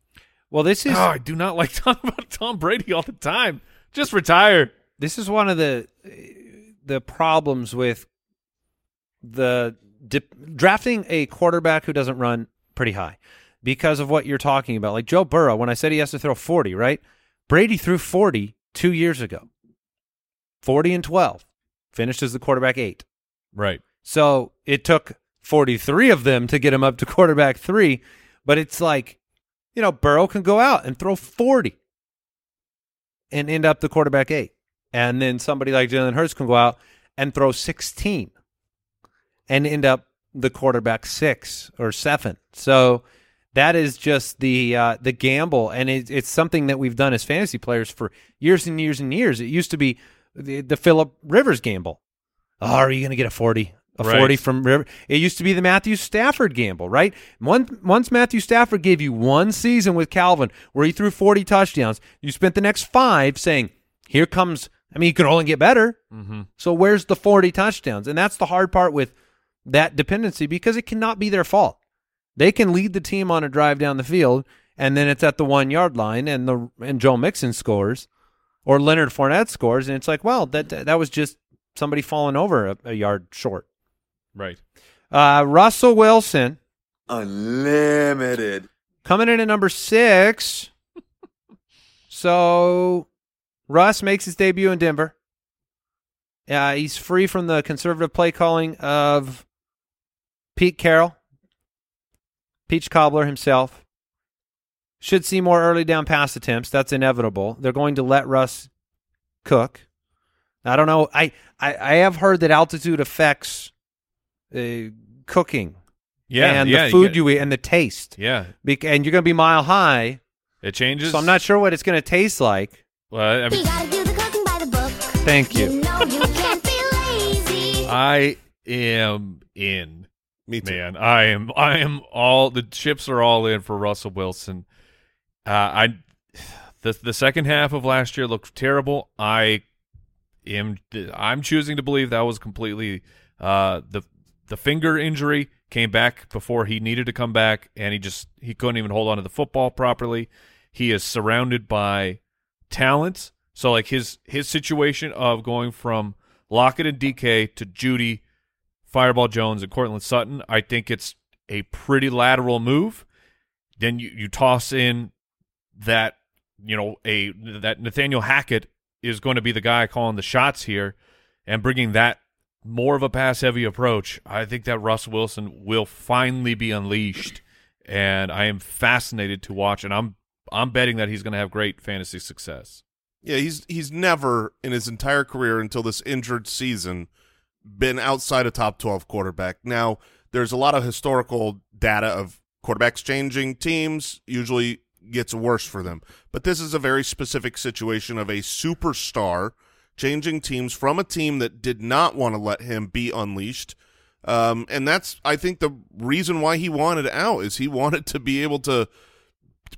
Well, this is oh, I do not like talking about Tom Brady all the time. Just retire. this is one of the the problems with the dip, drafting a quarterback who doesn't run pretty high because of what you're talking about. Like Joe Burrow, when I said he has to throw 40, right? Brady threw 40 two years ago. 40 and 12. Finished as the quarterback eight. Right. So it took 43 of them to get him up to quarterback three. But it's like, you know, Burrow can go out and throw 40 and end up the quarterback eight. And then somebody like Jalen Hurts can go out and throw 16 and end up the quarterback six or seven. So that is just the uh, the gamble, and it, it's something that we've done as fantasy players for years and years and years. It used to be the, the Philip Rivers gamble. Oh, are you going to get a forty? A Right. forty from River. It used to be the Matthew Stafford gamble, right? One, once Matthew Stafford gave you one season with Calvin where he threw forty touchdowns, you spent the next five saying, "Here comes." I mean, you can only get better. Mm-hmm. So where's the 40 touchdowns? And that's the hard part with that dependency because it cannot be their fault. They can lead the team on a drive down the field, and then it's at the one yard line, and the and Joe Mixon scores, or Leonard Fournette scores, and it's like, well, that that was just somebody falling over a, a yard short. Right. Uh, Russell Wilson Unlimited. coming in at number six. so Russ makes his debut in Denver. Uh, he's free from the conservative play calling of Pete Carroll, Peach Cobbler himself. Should see more early down pass attempts. That's inevitable. They're going to let Russ cook. I don't know. I, I, I have heard that altitude affects uh, cooking Yeah. and yeah, the food get- you eat and the taste. Yeah. Bec- and you're going to be mile high, It changes. so I'm not sure what it's going to taste like. Well, I mean, You gotta do the cooking by the book. Thank you. You know you can't be lazy. I am in. Me too. Man, I am. I am all. The chips are all in for Russell Wilson. Uh, I the the second half of last year looked terrible. I am. I'm choosing to believe that was completely uh, the the finger injury came back before he needed to come back, and he just he couldn't even hold on to the football properly. He is surrounded by talent. So like his his situation of going from Lockett and DK to Jeudy, Fireball Jones, and Courtland Sutton, I think it's a pretty lateral move. Then you, you toss in that you know a that Nathaniel Hackett is going to be the guy calling the shots here, and bringing that more of a pass heavy approach. I think that Russ Wilson will finally be unleashed, and I am fascinated to watch. And I'm I'm betting that he's going to have great fantasy success. Yeah, he's he's never in his entire career until this injured season been outside a top 12 quarterback. Now, there's a lot of historical data of quarterbacks changing teams usually gets worse for them. But this is a very specific situation of a superstar changing teams from a team that did not want to let him be unleashed. Um, and that's I think the reason why he wanted out is he wanted to be able to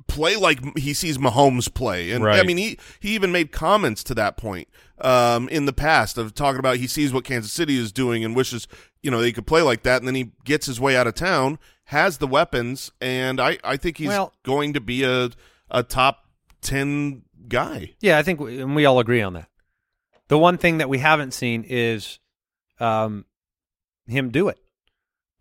play like he sees Mahomes play. And I mean, he, he even made comments to that point um, in the past of talking about he sees what Kansas City is doing and wishes, you know, they could play like that. And then he gets his way out of town, has the weapons, and I, I think he's Well- going to be a, a top 10 guy. Yeah, I think we, and we all agree on that. The one thing that we haven't seen is um, him do it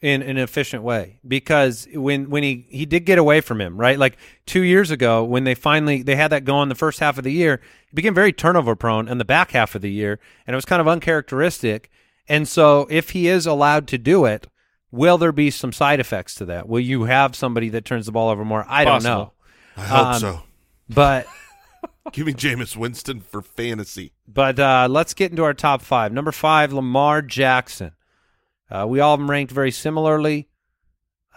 in an efficient way because when when he he did get away from him right like two years ago when they finally they had that going the first half of the year he became very turnover prone in the back half of the year and it was kind of uncharacteristic and so if he is allowed to do it will there be some side effects to that will you have somebody that turns the ball over more i don't know I hope Um, so. but Give me Jameis Winston for fantasy. But uh, let's get into our top five. Number five, Lamar Jackson. Uh, we all have them ranked very similarly.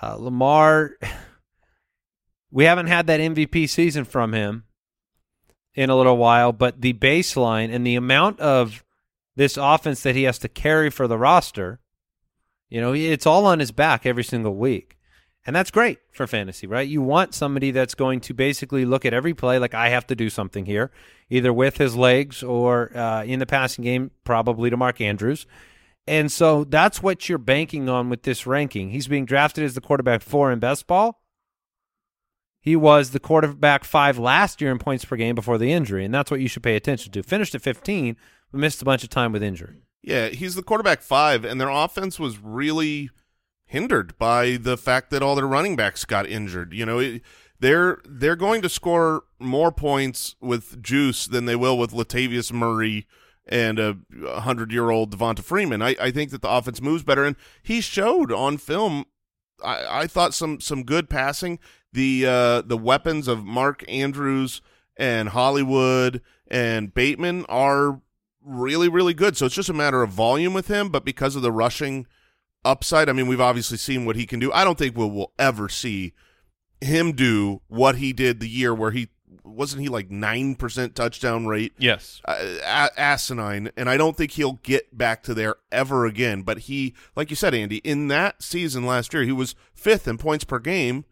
Uh, Lamar, we haven't had that MVP season from him in a little while, but the baseline and the amount of this offense that he has to carry for the roster, you know, it's all on his back every single week. And that's great for fantasy, right? You want somebody that's going to basically look at every play like I have to do something here, either with his legs or uh, in the passing game, probably to Mark Andrews. And so that's what you're banking on with this ranking. He's being drafted as the quarterback four in best ball. He was the quarterback five last year in points per game before the injury, and that's what you should pay attention to. Finished at 15, but missed a bunch of time with injury. Yeah, he's the quarterback five, and their offense was really hindered by the fact that all their running backs got injured. You know, it, they're they're going to score more points with Juice than they will with Latavius Murray and a hundred year old Devonta Freeman. I, I think that the offense moves better, and he showed on film. I, I thought some some good passing. The uh, the weapons of Mark Andrews and Hollywood and Bateman are really really good. So it's just a matter of volume with him, but because of the rushing upside, I mean, we've obviously seen what he can do. I don't think we'll, we'll ever see him do what he did the year where he wasn't he like 9% touchdown rate Yes. uh, a- asinine and I don't think he'll get back to there ever again but he like you said Andy in that season last year he was 5th in points per game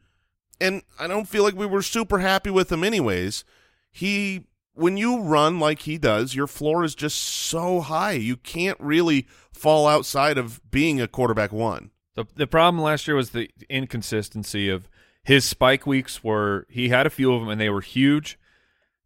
and I don't feel like we were super happy with him anyways he when you run like he does your floor is just so high you can't really fall outside of being a quarterback one The the problem last year was the inconsistency of his spike weeks were he had a few of them and they were huge,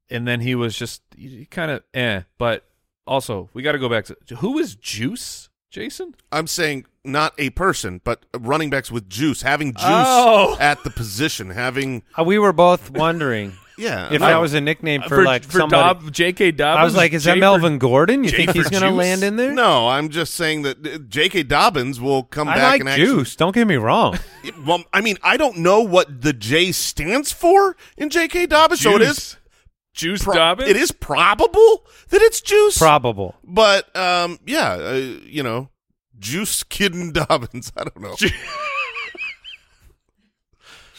and then he was just kind of eh. But also we got to go back to who is Juice, Jason? I'm saying not a person, but running backs with juice, having juice Oh. at the position, having Uh, we were both wondering yeah. if I- that was a nickname for, for like for somebody. Dob, J.K. Dobbins. I was like, is J that for- Melvin Gordon? You J think for he's going to Juice? land in there? No, I'm just saying that uh, J.K. Dobbins will come I back like and actually. Juice. Don't get me wrong. Well, I mean, I don't know what the J stands for in J.K. Dobbins, so it is. Juice. Juice pro- Dobbins. It is probable that it's Juice, Probable. but um, yeah, uh, you know, Juice Kidden Dobbins. I don't know.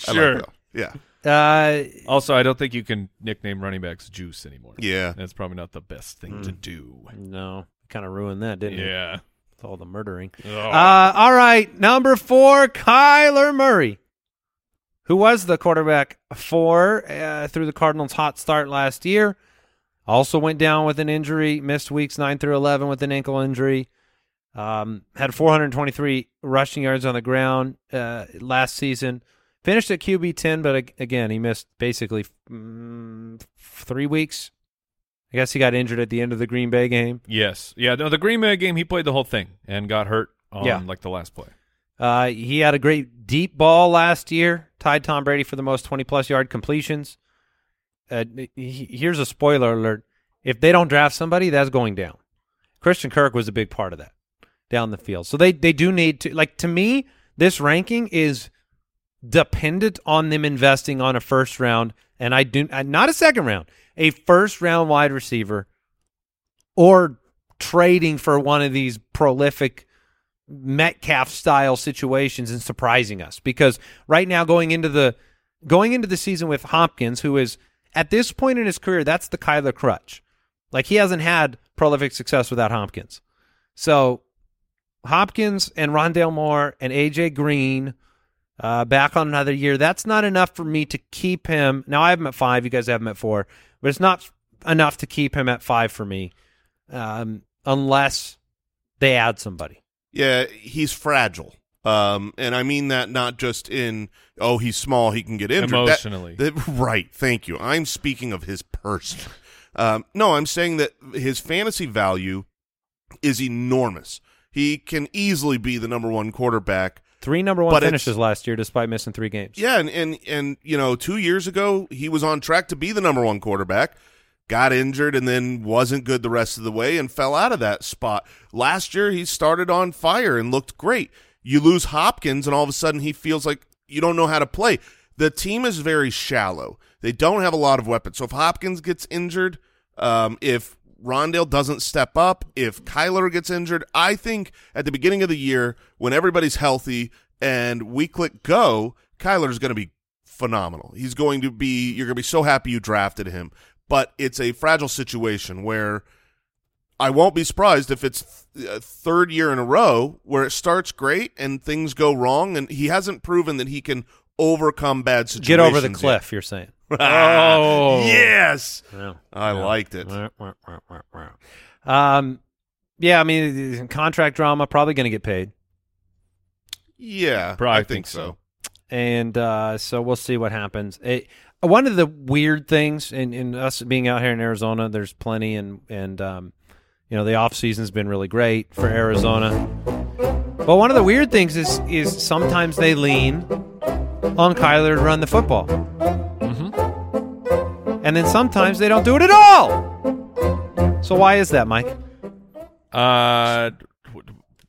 I like sure. that. Yeah, Uh, Also, I don't think you can nickname running backs Juice anymore. yeah. That's probably not the best thing to do. no, kind of ruined that, didn't it? Yeah. With all the murdering. Oh. Uh, all right, number four, Kyler Murray, who was the quarterback for uh, through the Cardinals' hot start last year. Also went down with an injury, missed weeks nine through eleven with an ankle injury. Um, had 423 rushing yards on the ground uh, last season. Finished at QB 10, but again, he missed basically mm, three weeks. I guess he got injured at the end of the Green Bay game. Yes. Yeah. No, the Green Bay game, he played the whole thing and got hurt on Yeah. like the last play. Uh, he had a great deep ball last year, tied Tom Brady for the most 20 plus yard completions. Uh, he- here's a spoiler alert. If they don't draft somebody, that's going down. Christian Kirk was a big part of that down the field. So they, they do need to, like, to me, this ranking is dependent on them investing on a first round, and I do, not a second round, a first round wide receiver or trading for one of these prolific Metcalf style situations and surprising us because right now going into the going into the season with Hopkins, who is at this point in his career, that's the Kyler crutch. Like he hasn't had prolific success without Hopkins. So Hopkins and Rondale Moore and AJ Green uh, back on another year. That's not enough for me to keep him. Now I have him at five. You guys have him at four, but it's not enough to keep him at five for me, um, unless they add somebody. Yeah, he's fragile. Um, and I mean that not just in oh he's small he can get injured That- Emotionally. that- right. Thank you. I'm speaking of his person. Um, no, I'm saying that his fantasy value is enormous. He can easily be the number one quarterback. Three number one But finishes last year, despite missing three games. Yeah, and, and and you know, two years ago he was on track to be the number one quarterback. Got injured and then wasn't good the rest of the way and fell out of that spot. Last year he started on fire and looked great. You lose Hopkins and all of a sudden he feels like you don't know how to play. The team is very shallow. They don't have a lot of weapons. So if Hopkins gets injured, um, if Rondale doesn't step up, if Kyler gets injured, I think at the beginning of the year when everybody's healthy and we click go, Kyler's going to be phenomenal. He's going to be you're going to be so happy you drafted him. But it's a fragile situation where I won't be surprised if it's th- a third year in a row where it starts great and things go wrong and he hasn't proven that he can overcome bad situations. Get over the yet. cliff, you're saying. Oh. yes. Yeah. I liked it. Um, yeah, I mean, contract drama probably going to get paid, Yeah, probably I, think, think so. and uh, so we'll see what happens. It, one of the weird things in, in us being out here in Arizona, there's plenty, and and um, you know, the off season's been really great for Arizona. But one of the weird things is is sometimes they lean on Kyler to run the football. And then sometimes they don't do it at all. So why is that, Mike? Uh,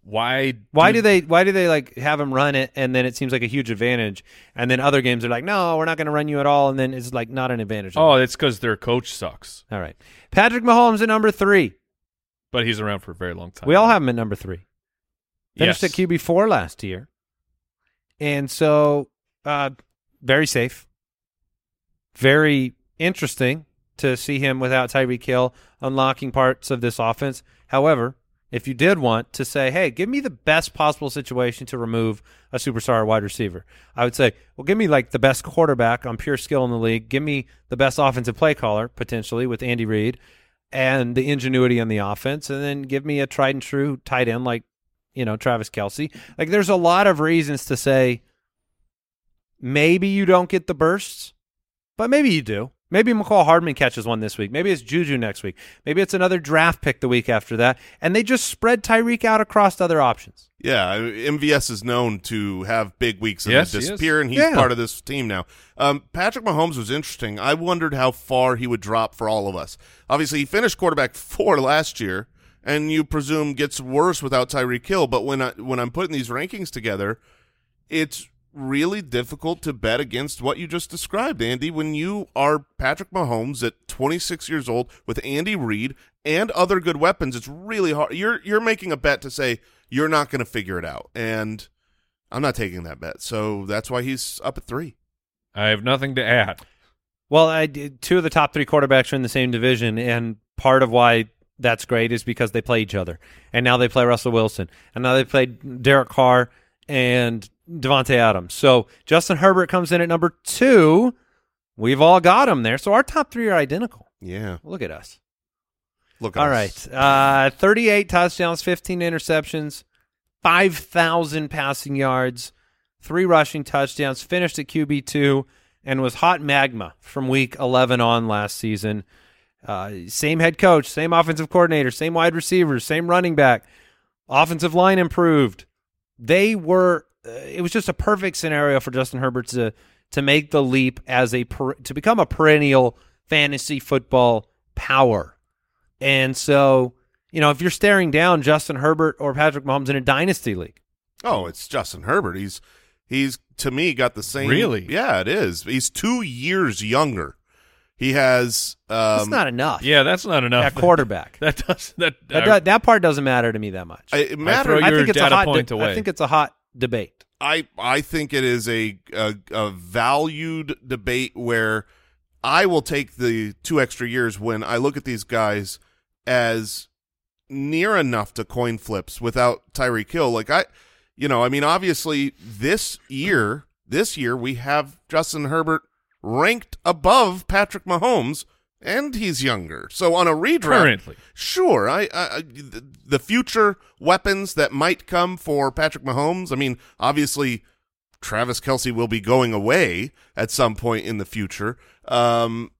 why? Why do they why do they like have them run it and then it seems like a huge advantage and then other games are like no we're not going to run you at all and then it's like not an advantage. Oh, it's because their coach sucks, all right. Patrick Mahomes at number three. but he's around for a very long time. We all have him at number three. Finished Yes. at QB four last year, and so uh, very safe, very interesting to see him without Tyreek Hill unlocking parts of this offense. However, if you did want to say, "Hey, give me the best possible situation to remove a superstar wide receiver," I would say, "Well, give me like the best quarterback on pure skill in the league. Give me the best offensive play caller potentially with Andy Reid." And the ingenuity on the offense, and then give me a tried and true tight end like you know, Travis Kelce. Like, there's a lot of reasons to say maybe you don't get the bursts, but maybe you do. Maybe Mecole Hardman catches one this week. Maybe it's Juju next week. Maybe it's another draft pick the week after that. And they just spread Tyreek out across other options. Yeah, MVS is known to have big weeks and Yes, then he disappear, and he's Yeah. part of this team now. Um, Patrick Mahomes was interesting. I wondered how far he would drop for all of us. Obviously, he finished quarterback four last year, and you presume gets worse without Tyreek Hill. But when I when I'm putting these rankings together, it's really difficult to bet against what you just described, Andy. When you are Patrick Mahomes at 26 years old with Andy Reid and other good weapons, it's really hard. You're you're making a bet to say you're not going to figure it out, and I'm not taking that bet. So that's why he's up at three. I have nothing to add. Well, I did, two of the top three quarterbacks are in the same division, and part of why that's great is because they play each other. And now they play Russell Wilson, and now they play Derek Carr and Davante Adams. So Justin Herbert comes in at number two. We've all got him there. So our top three are identical. Yeah, Look at us. look. at All us. right. Uh, 38 touchdowns, 15 interceptions, 5,000 passing yards, three rushing touchdowns, finished at QB2, and was hot magma from week 11 on last season. Uh, same head coach, same offensive coordinator, same wide receivers, same running back. Offensive line improved. They were. Uh, it was just a perfect scenario for Justin Herbert to to make the leap as a per, to become a perennial fantasy football power. And so, you know, if you're staring down Justin Herbert or Patrick Mahomes in a dynasty league, Oh, it's Justin Herbert. He's he's to me got the same. Really? Yeah, it is. He's two years younger. He has. Um, that's not enough. Yeah, that's not enough. at quarterback. That does that. that, I- that, that part doesn't matter to me that much. I- it matter. throw I your think it's a data hot. point de- away. I think it's a hot debate. I I think it is a, a a valued debate where I will take the two extra years when I look at these guys as near enough to coin flips without Tyreek Hill. Like I, you know, I mean, obviously this year, this year we have Justin Herbert ranked above Patrick Mahomes, and he's younger. So on a redraft, Currently. Sure, I, I, the future weapons that might come for Patrick Mahomes. I mean, obviously, Travis Kelce will be going away at some point in the future. Um,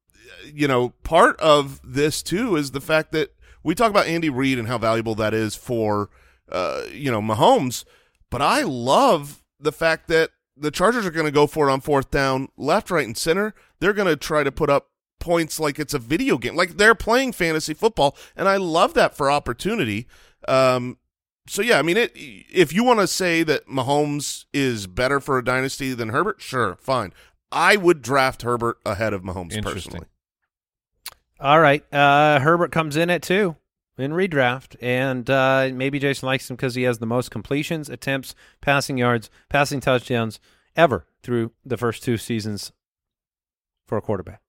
you know, part of this too is the fact that we talk about Andy Reid and how valuable that is for, uh, you know, Mahomes. But I love the fact that the Chargers are going to go for it on fourth down, left, right, and center. They're going to try to put up points like it's a video game, like they're playing fantasy football, and I love that for opportunity. Um, so yeah, I mean, it. If you want to say that Mahomes is better for a dynasty than Herbert, sure, fine. I would draft Herbert ahead of Mahomes personally. All right. Uh, Herbert comes in at two in redraft, and uh, maybe Jason likes him because he has the most completions, attempts, passing yards, passing touchdowns ever through the first two seasons for a quarterback.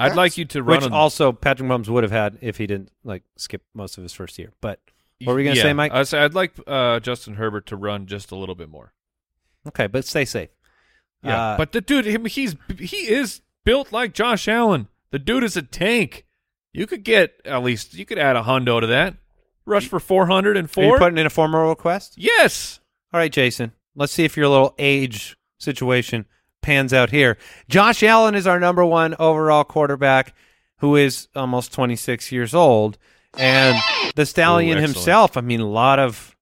I'd like you to run Which on- also Patrick Mahomes would have had if he didn't like skip most of his first year. But what were we gonna Yeah, say, Mike? I'd, say I'd like uh, Justin Herbert to run just a little bit more. okay, but stay safe. Yeah, Uh, but the dude, him, he's he is built like Josh Allen. The dude is a tank. You could get at least you could add a hundo to that. Rush for four hundred and are you four. putting in a formal request? Yes. All right, Jason. Let's see if your little age situation pans out here. Josh Allen is our number one overall quarterback, who is almost 26 years old, and the stallion Ooh, himself. I mean, a lot of,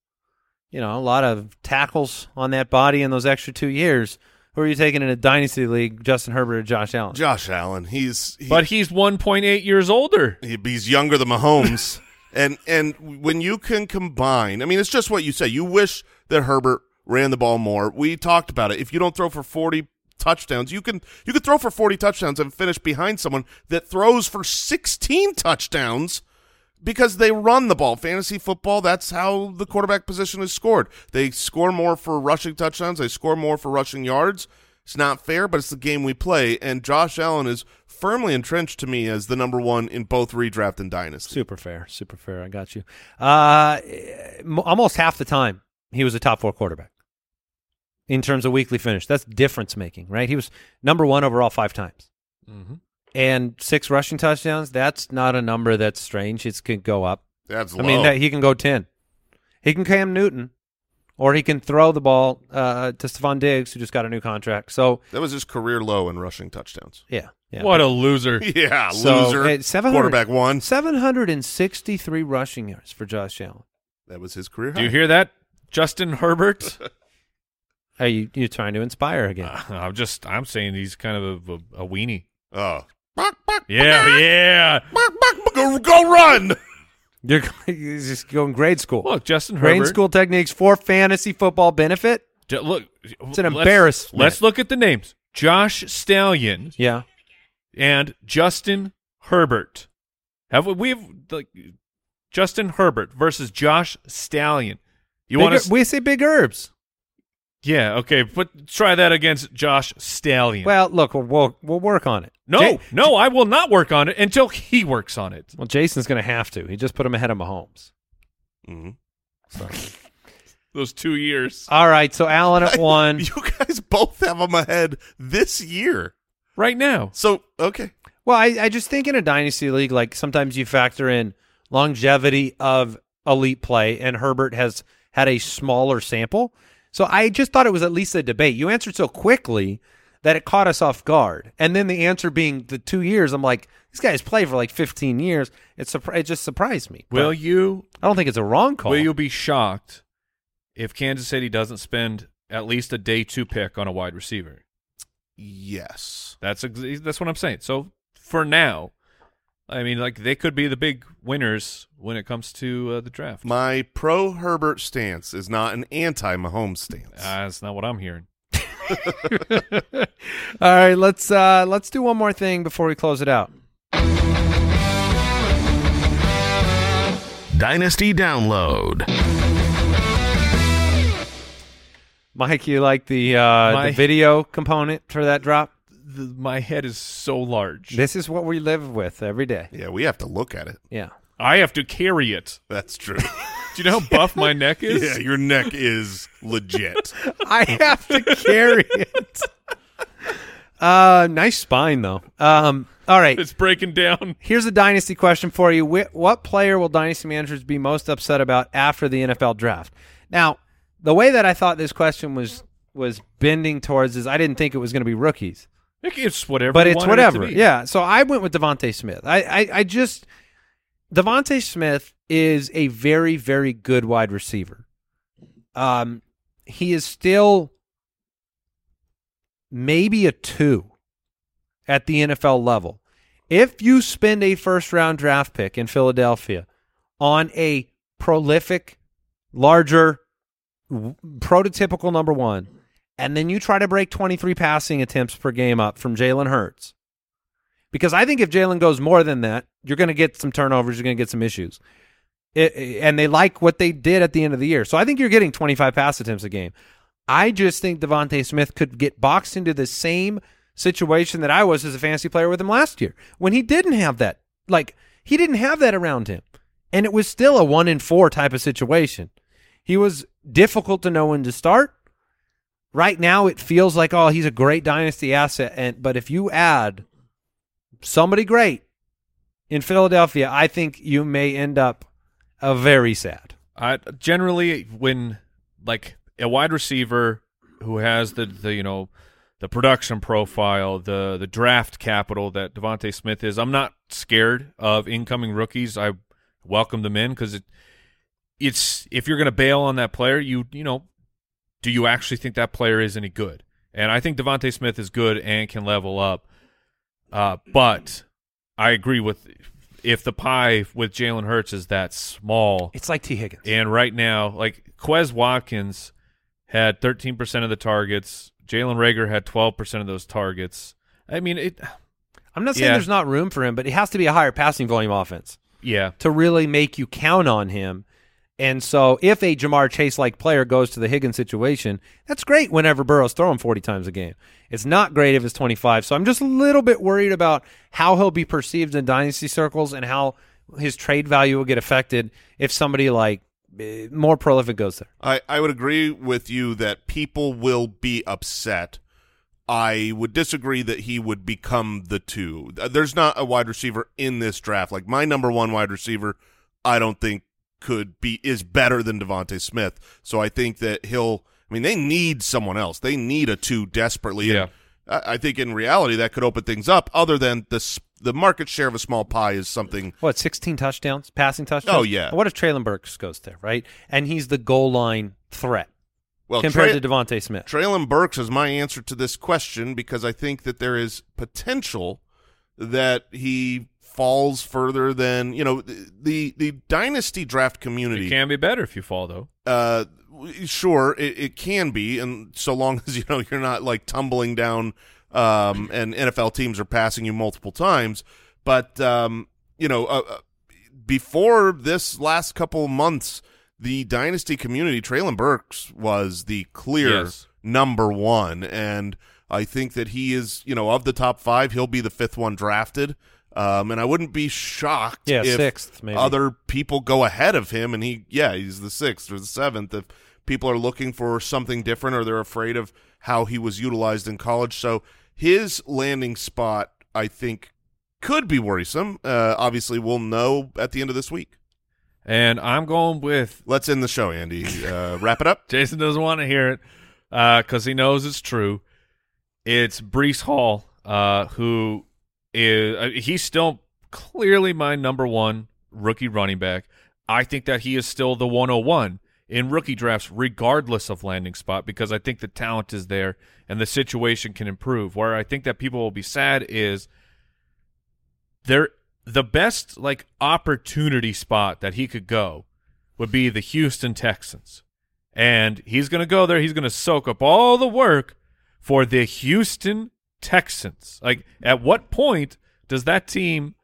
you know, a lot of tackles on that body in those extra two years. Who are you taking in a dynasty league, Justin Herbert or Josh Allen? Josh Allen. He's he, But he's one point eight years older. he- he's younger than Mahomes, and and when you can combine, I mean, it's just what you say. You wish that Herbert ran the ball more. We talked about it. If you don't throw for forty touchdowns, you can you could throw for forty touchdowns and finish behind someone that throws for sixteen touchdowns. Because they run the ball. Fantasy football, that's how the quarterback position is scored. They score more for rushing touchdowns, they score more for rushing yards. It's not fair, but it's the game we play. And Josh Allen is firmly entrenched to me as the number one in both redraft and dynasty. Super fair, super fair. I got you. Uh, almost half the time he was a top four quarterback in terms of weekly finish. That's difference making, right? He was number one overall five times, Mm-hmm. and six rushing touchdowns. That's not a number that's strange. It could go up. That's I mean, that, he can go ten. He can Cam Newton, or he can throw the ball uh, to Stefon Diggs, who just got a new contract. So that was his career low in rushing touchdowns. yeah, yeah. What a loser. Yeah, So, loser. uh, 700 Quarterback one. Seven hundred and sixty-three rushing yards for Josh Allen. That was his career Do you hear that, Justin Herbert? Are you you trying to inspire again? Uh, I'm just I'm saying he's kind of a, a, a weenie. Oh. Yeah, yeah. Go, go run. You're, you're just going grade school. Look, Justin Herbert. grade school techniques for fantasy football benefit. J- look, It's an let's- embarrassment. Let's look at the names: Josh Stallion Yeah. and Justin Herbert. Have we? We've like Justin Herbert versus Josh Stallion. You want to? we say big herbs. Yeah, okay, but try that against Josh Stallion. Well, look, we'll, we'll we'll work on it. no, Ja- no, I will not work on it until he works on it. well, Jason's going to have to. He just put him ahead of Mahomes. Mm-hmm. Those two years All right, so Allen at one. You guys both have him ahead this year. right now. So, okay. Well, I, I just think in a dynasty league, like sometimes you factor in longevity of elite play, and Herbert has had a smaller sample. So I just thought it was at least a debate. You answered so quickly that it caught us off guard, and then the answer being the two years. I'm like, this guy's played for like 15 years. It surpri- it just surprised me. Will But you? I don't think it's a wrong call. Will you be shocked if Kansas City doesn't spend at least a day two pick on a wide receiver? Yes. That's ex- that's what I'm saying. So for now, I mean, like they could be the big winners when it comes to uh, the draft. My pro Herbert stance is not an anti Mahomes stance. Uh, that's not what I'm hearing. All right, let's uh let's do one more thing before we close it out. Dynasty Download. Mike, you like the uh My- the video component for that drop? The, my head is so large. This is what we live with every day. yeah, we have to look at it. Yeah. I have to carry it. That's true. Do you know how buff my neck is? yeah, your neck is legit. I have to carry it. Uh nice spine though. Um all right. It's breaking down. Here's a dynasty question for you. Wh- What player will dynasty managers be most upset about after the NFL draft? Now, the way that I thought this question was was bending towards is I didn't think it was going to be rookies. It's whatever. but it's it whatever. be. yeah. So I went with DeVonta Smith. I, I I just DeVonta Smith is a very very good wide receiver. Um, he is still maybe a two at the NFL level. If you spend a first round draft pick in Philadelphia on a prolific, larger, w- prototypical number one, and then you try to break 23 passing attempts per game up from Jalen Hurts, Because I think if Jalen goes more than that, you're going to get some turnovers, you're going to get some issues. It, and they like what they did at the end of the year. So I think you're getting 25 pass attempts a game. I just think DeVonta Smith could get boxed into the same situation that I was as a fantasy player with him last year when he didn't have that. Like, he didn't have that around him. And it was still a one in four type of situation. He was difficult to know when to start. Right now, it feels like, oh, he's a great dynasty asset. And but if you add somebody great in Philadelphia, I think you may end up a very sad. I generally when like a wide receiver who has the the you know the production profile, the the draft capital that DeVonta Smith is, I'm not scared of incoming rookies. I welcome them in because it it's if you're going to bail on that player, you you know, do you actually think that player is any good? And I think DeVonta Smith is good and can level up. Uh, but I agree with if the pie with Jalen Hurts is that small, It's like Tee Higgins. and right now, like Quez Watkins had 13% of the targets. Jalen Reagor had 12% of those targets. I mean, it. I'm not saying Yeah. there's not room for him, but it has to be a higher passing volume offense Yeah, to really make you count on him. And so, if a Ja'Marr Chase like player goes to the Higgins situation, that's great whenever Burrow's throwing 40 times a game. It's not great if it's 25. So, I'm just a little bit worried about how he'll be perceived in dynasty circles and how his trade value will get affected if somebody like eh, more prolific goes there. I, I would agree with you that people will be upset. I would disagree that he would become the two. There's not a wide receiver in this draft. Like my number one wide receiver, I don't think could be is better than DeVonta Smith. So I think that he'll. I mean, they need someone else. They need a two desperately. Yeah. And I, I think in reality that could open things up. Other than the the market share of a small pie is something. What, 16 touchdowns, passing touchdowns? Oh, yeah. What if Treylon Burks goes there, right? And he's the goal line threat Well, compared Trey- to DeVonta Smith. Treylon Burks is my answer to this question because I think that there is potential that he falls further than you know the the, the dynasty draft it community. can be better if you fall though. Uh, sure, it, it can be, and so long as you know you're not like tumbling down, um, and NFL teams are passing you multiple times. But um, you know, uh, uh, before this last couple months, the dynasty community, Treylon Burks was the clear Yes. number one, and I think that he is, you know, of the top five, he'll be the fifth one drafted. Um, and I wouldn't be shocked Yeah, if sixth, maybe. other people go ahead of him, and he, yeah, he's the sixth or the seventh. If people are looking for something different or they're afraid of how he was utilized in college, so his landing spot, I think, could be worrisome. Uh, obviously, we'll know at the end of this week. And I'm going with Let's end the show, Andy. Uh, wrap it up. Jason doesn't want to hear it because he knows it's true. It's Breece Hall, uh, who is uh, he's still clearly my number one rookie running back. I think that he is still the 101 in rookie drafts, regardless of landing spot, because I think the talent is there and the situation can improve. Where I think that people will be sad is there the best like opportunity spot that he could go would be the Houston Texans. And he's going to go there. He's going to soak up all the work for the Houston Texans. Like, at what point does that team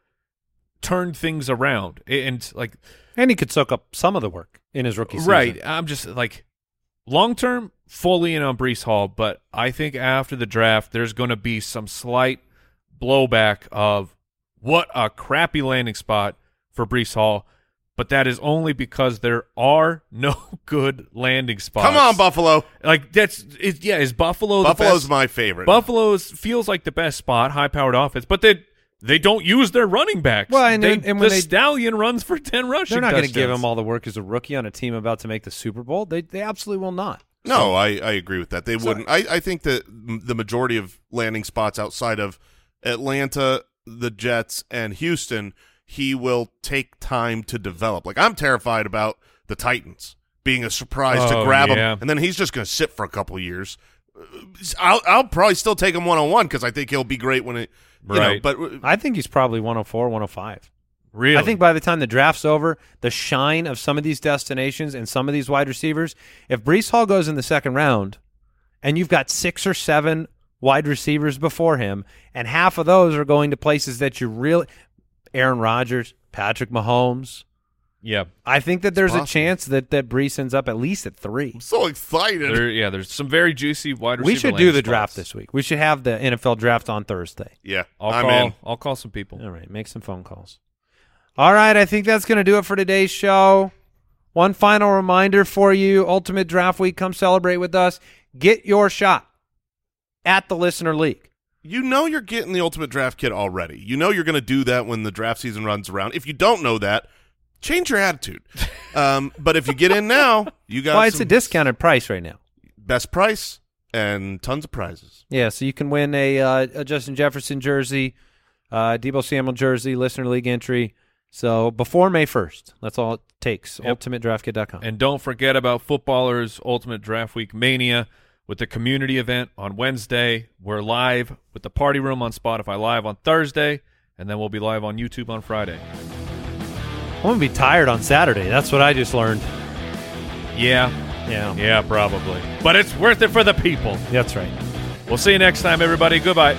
turn things around? And, like, And he could soak up some of the work in his rookie season. right. I'm just like, long term, fully in on Breece Hall. But I think after the draft, there's going to be some slight blowback of what a crappy landing spot for Breece Hall. But that is only because there are no good landing spots. Come on, Buffalo. Like that's it, yeah. Is Buffalo the Buffalo's best? my favorite. Buffalo's feels like the best spot, high powered offense, but they they don't use their running backs. Well, and- they, and when the they- stallion runs for ten rushing. They're not going to give him all the work as a rookie on a team about to make the Super Bowl. They they absolutely will not. No, I, I agree with that. They So- wouldn't. I, I think that the majority of landing spots outside of Atlanta, the Jets, and Houston, he will take time to develop. Like I'm terrified about the Titans being a surprise to Oh, grab yeah. him, and then he's just going to sit for a couple of years. I'll I'll probably still take him one on one because I think he'll be great when it. You know, Right. but I think he's probably 104, 105. Really? I think by the time the draft's over, the shine of some of these destinations and some of these wide receivers, if Breece Hall goes in the second round and you've got six or seven wide receivers before him, and half of those are going to places that you really Aaron Rodgers, Patrick Mahomes. Yeah, I think that there's a possible. chance that that Breece ends up at least at three. I'm so excited. there, yeah. There's some very juicy wide receiver. We should do landing the draft spots. this week. We should have the NFL draft on Thursday. yeah, I'll I'm call. in. I'll call some people. All right, make some phone calls. All right, I think that's going to do it for today's show. One final reminder for you Ultimate Draft Week, come celebrate with us. Get your shot at the Listener League. You know you're getting the ultimate draft kit already. You know you're going to do that when the draft season runs around. If you don't know that, change your attitude. um, but if you get in now, you got Well, it's a discounted price right now. best price and tons of prizes. Yeah, so you can win a, uh, a Justin Jefferson jersey, uh, Deebo Samuel jersey, Listener League entry. So before May 1st, that's all it takes. Yep. UltimateDraftKit.com. And don't forget about Footballers Ultimate Draft Week Mania with the community event on Wednesday. We're live with the Party Room on Spotify live on Thursday, and then we'll be live on YouTube on Friday. I'm going to be tired on Saturday. That's what I just learned. Yeah, Yeah, yeah, probably. But it's worth it for the people. that's right. We'll see you next time, everybody. Goodbye.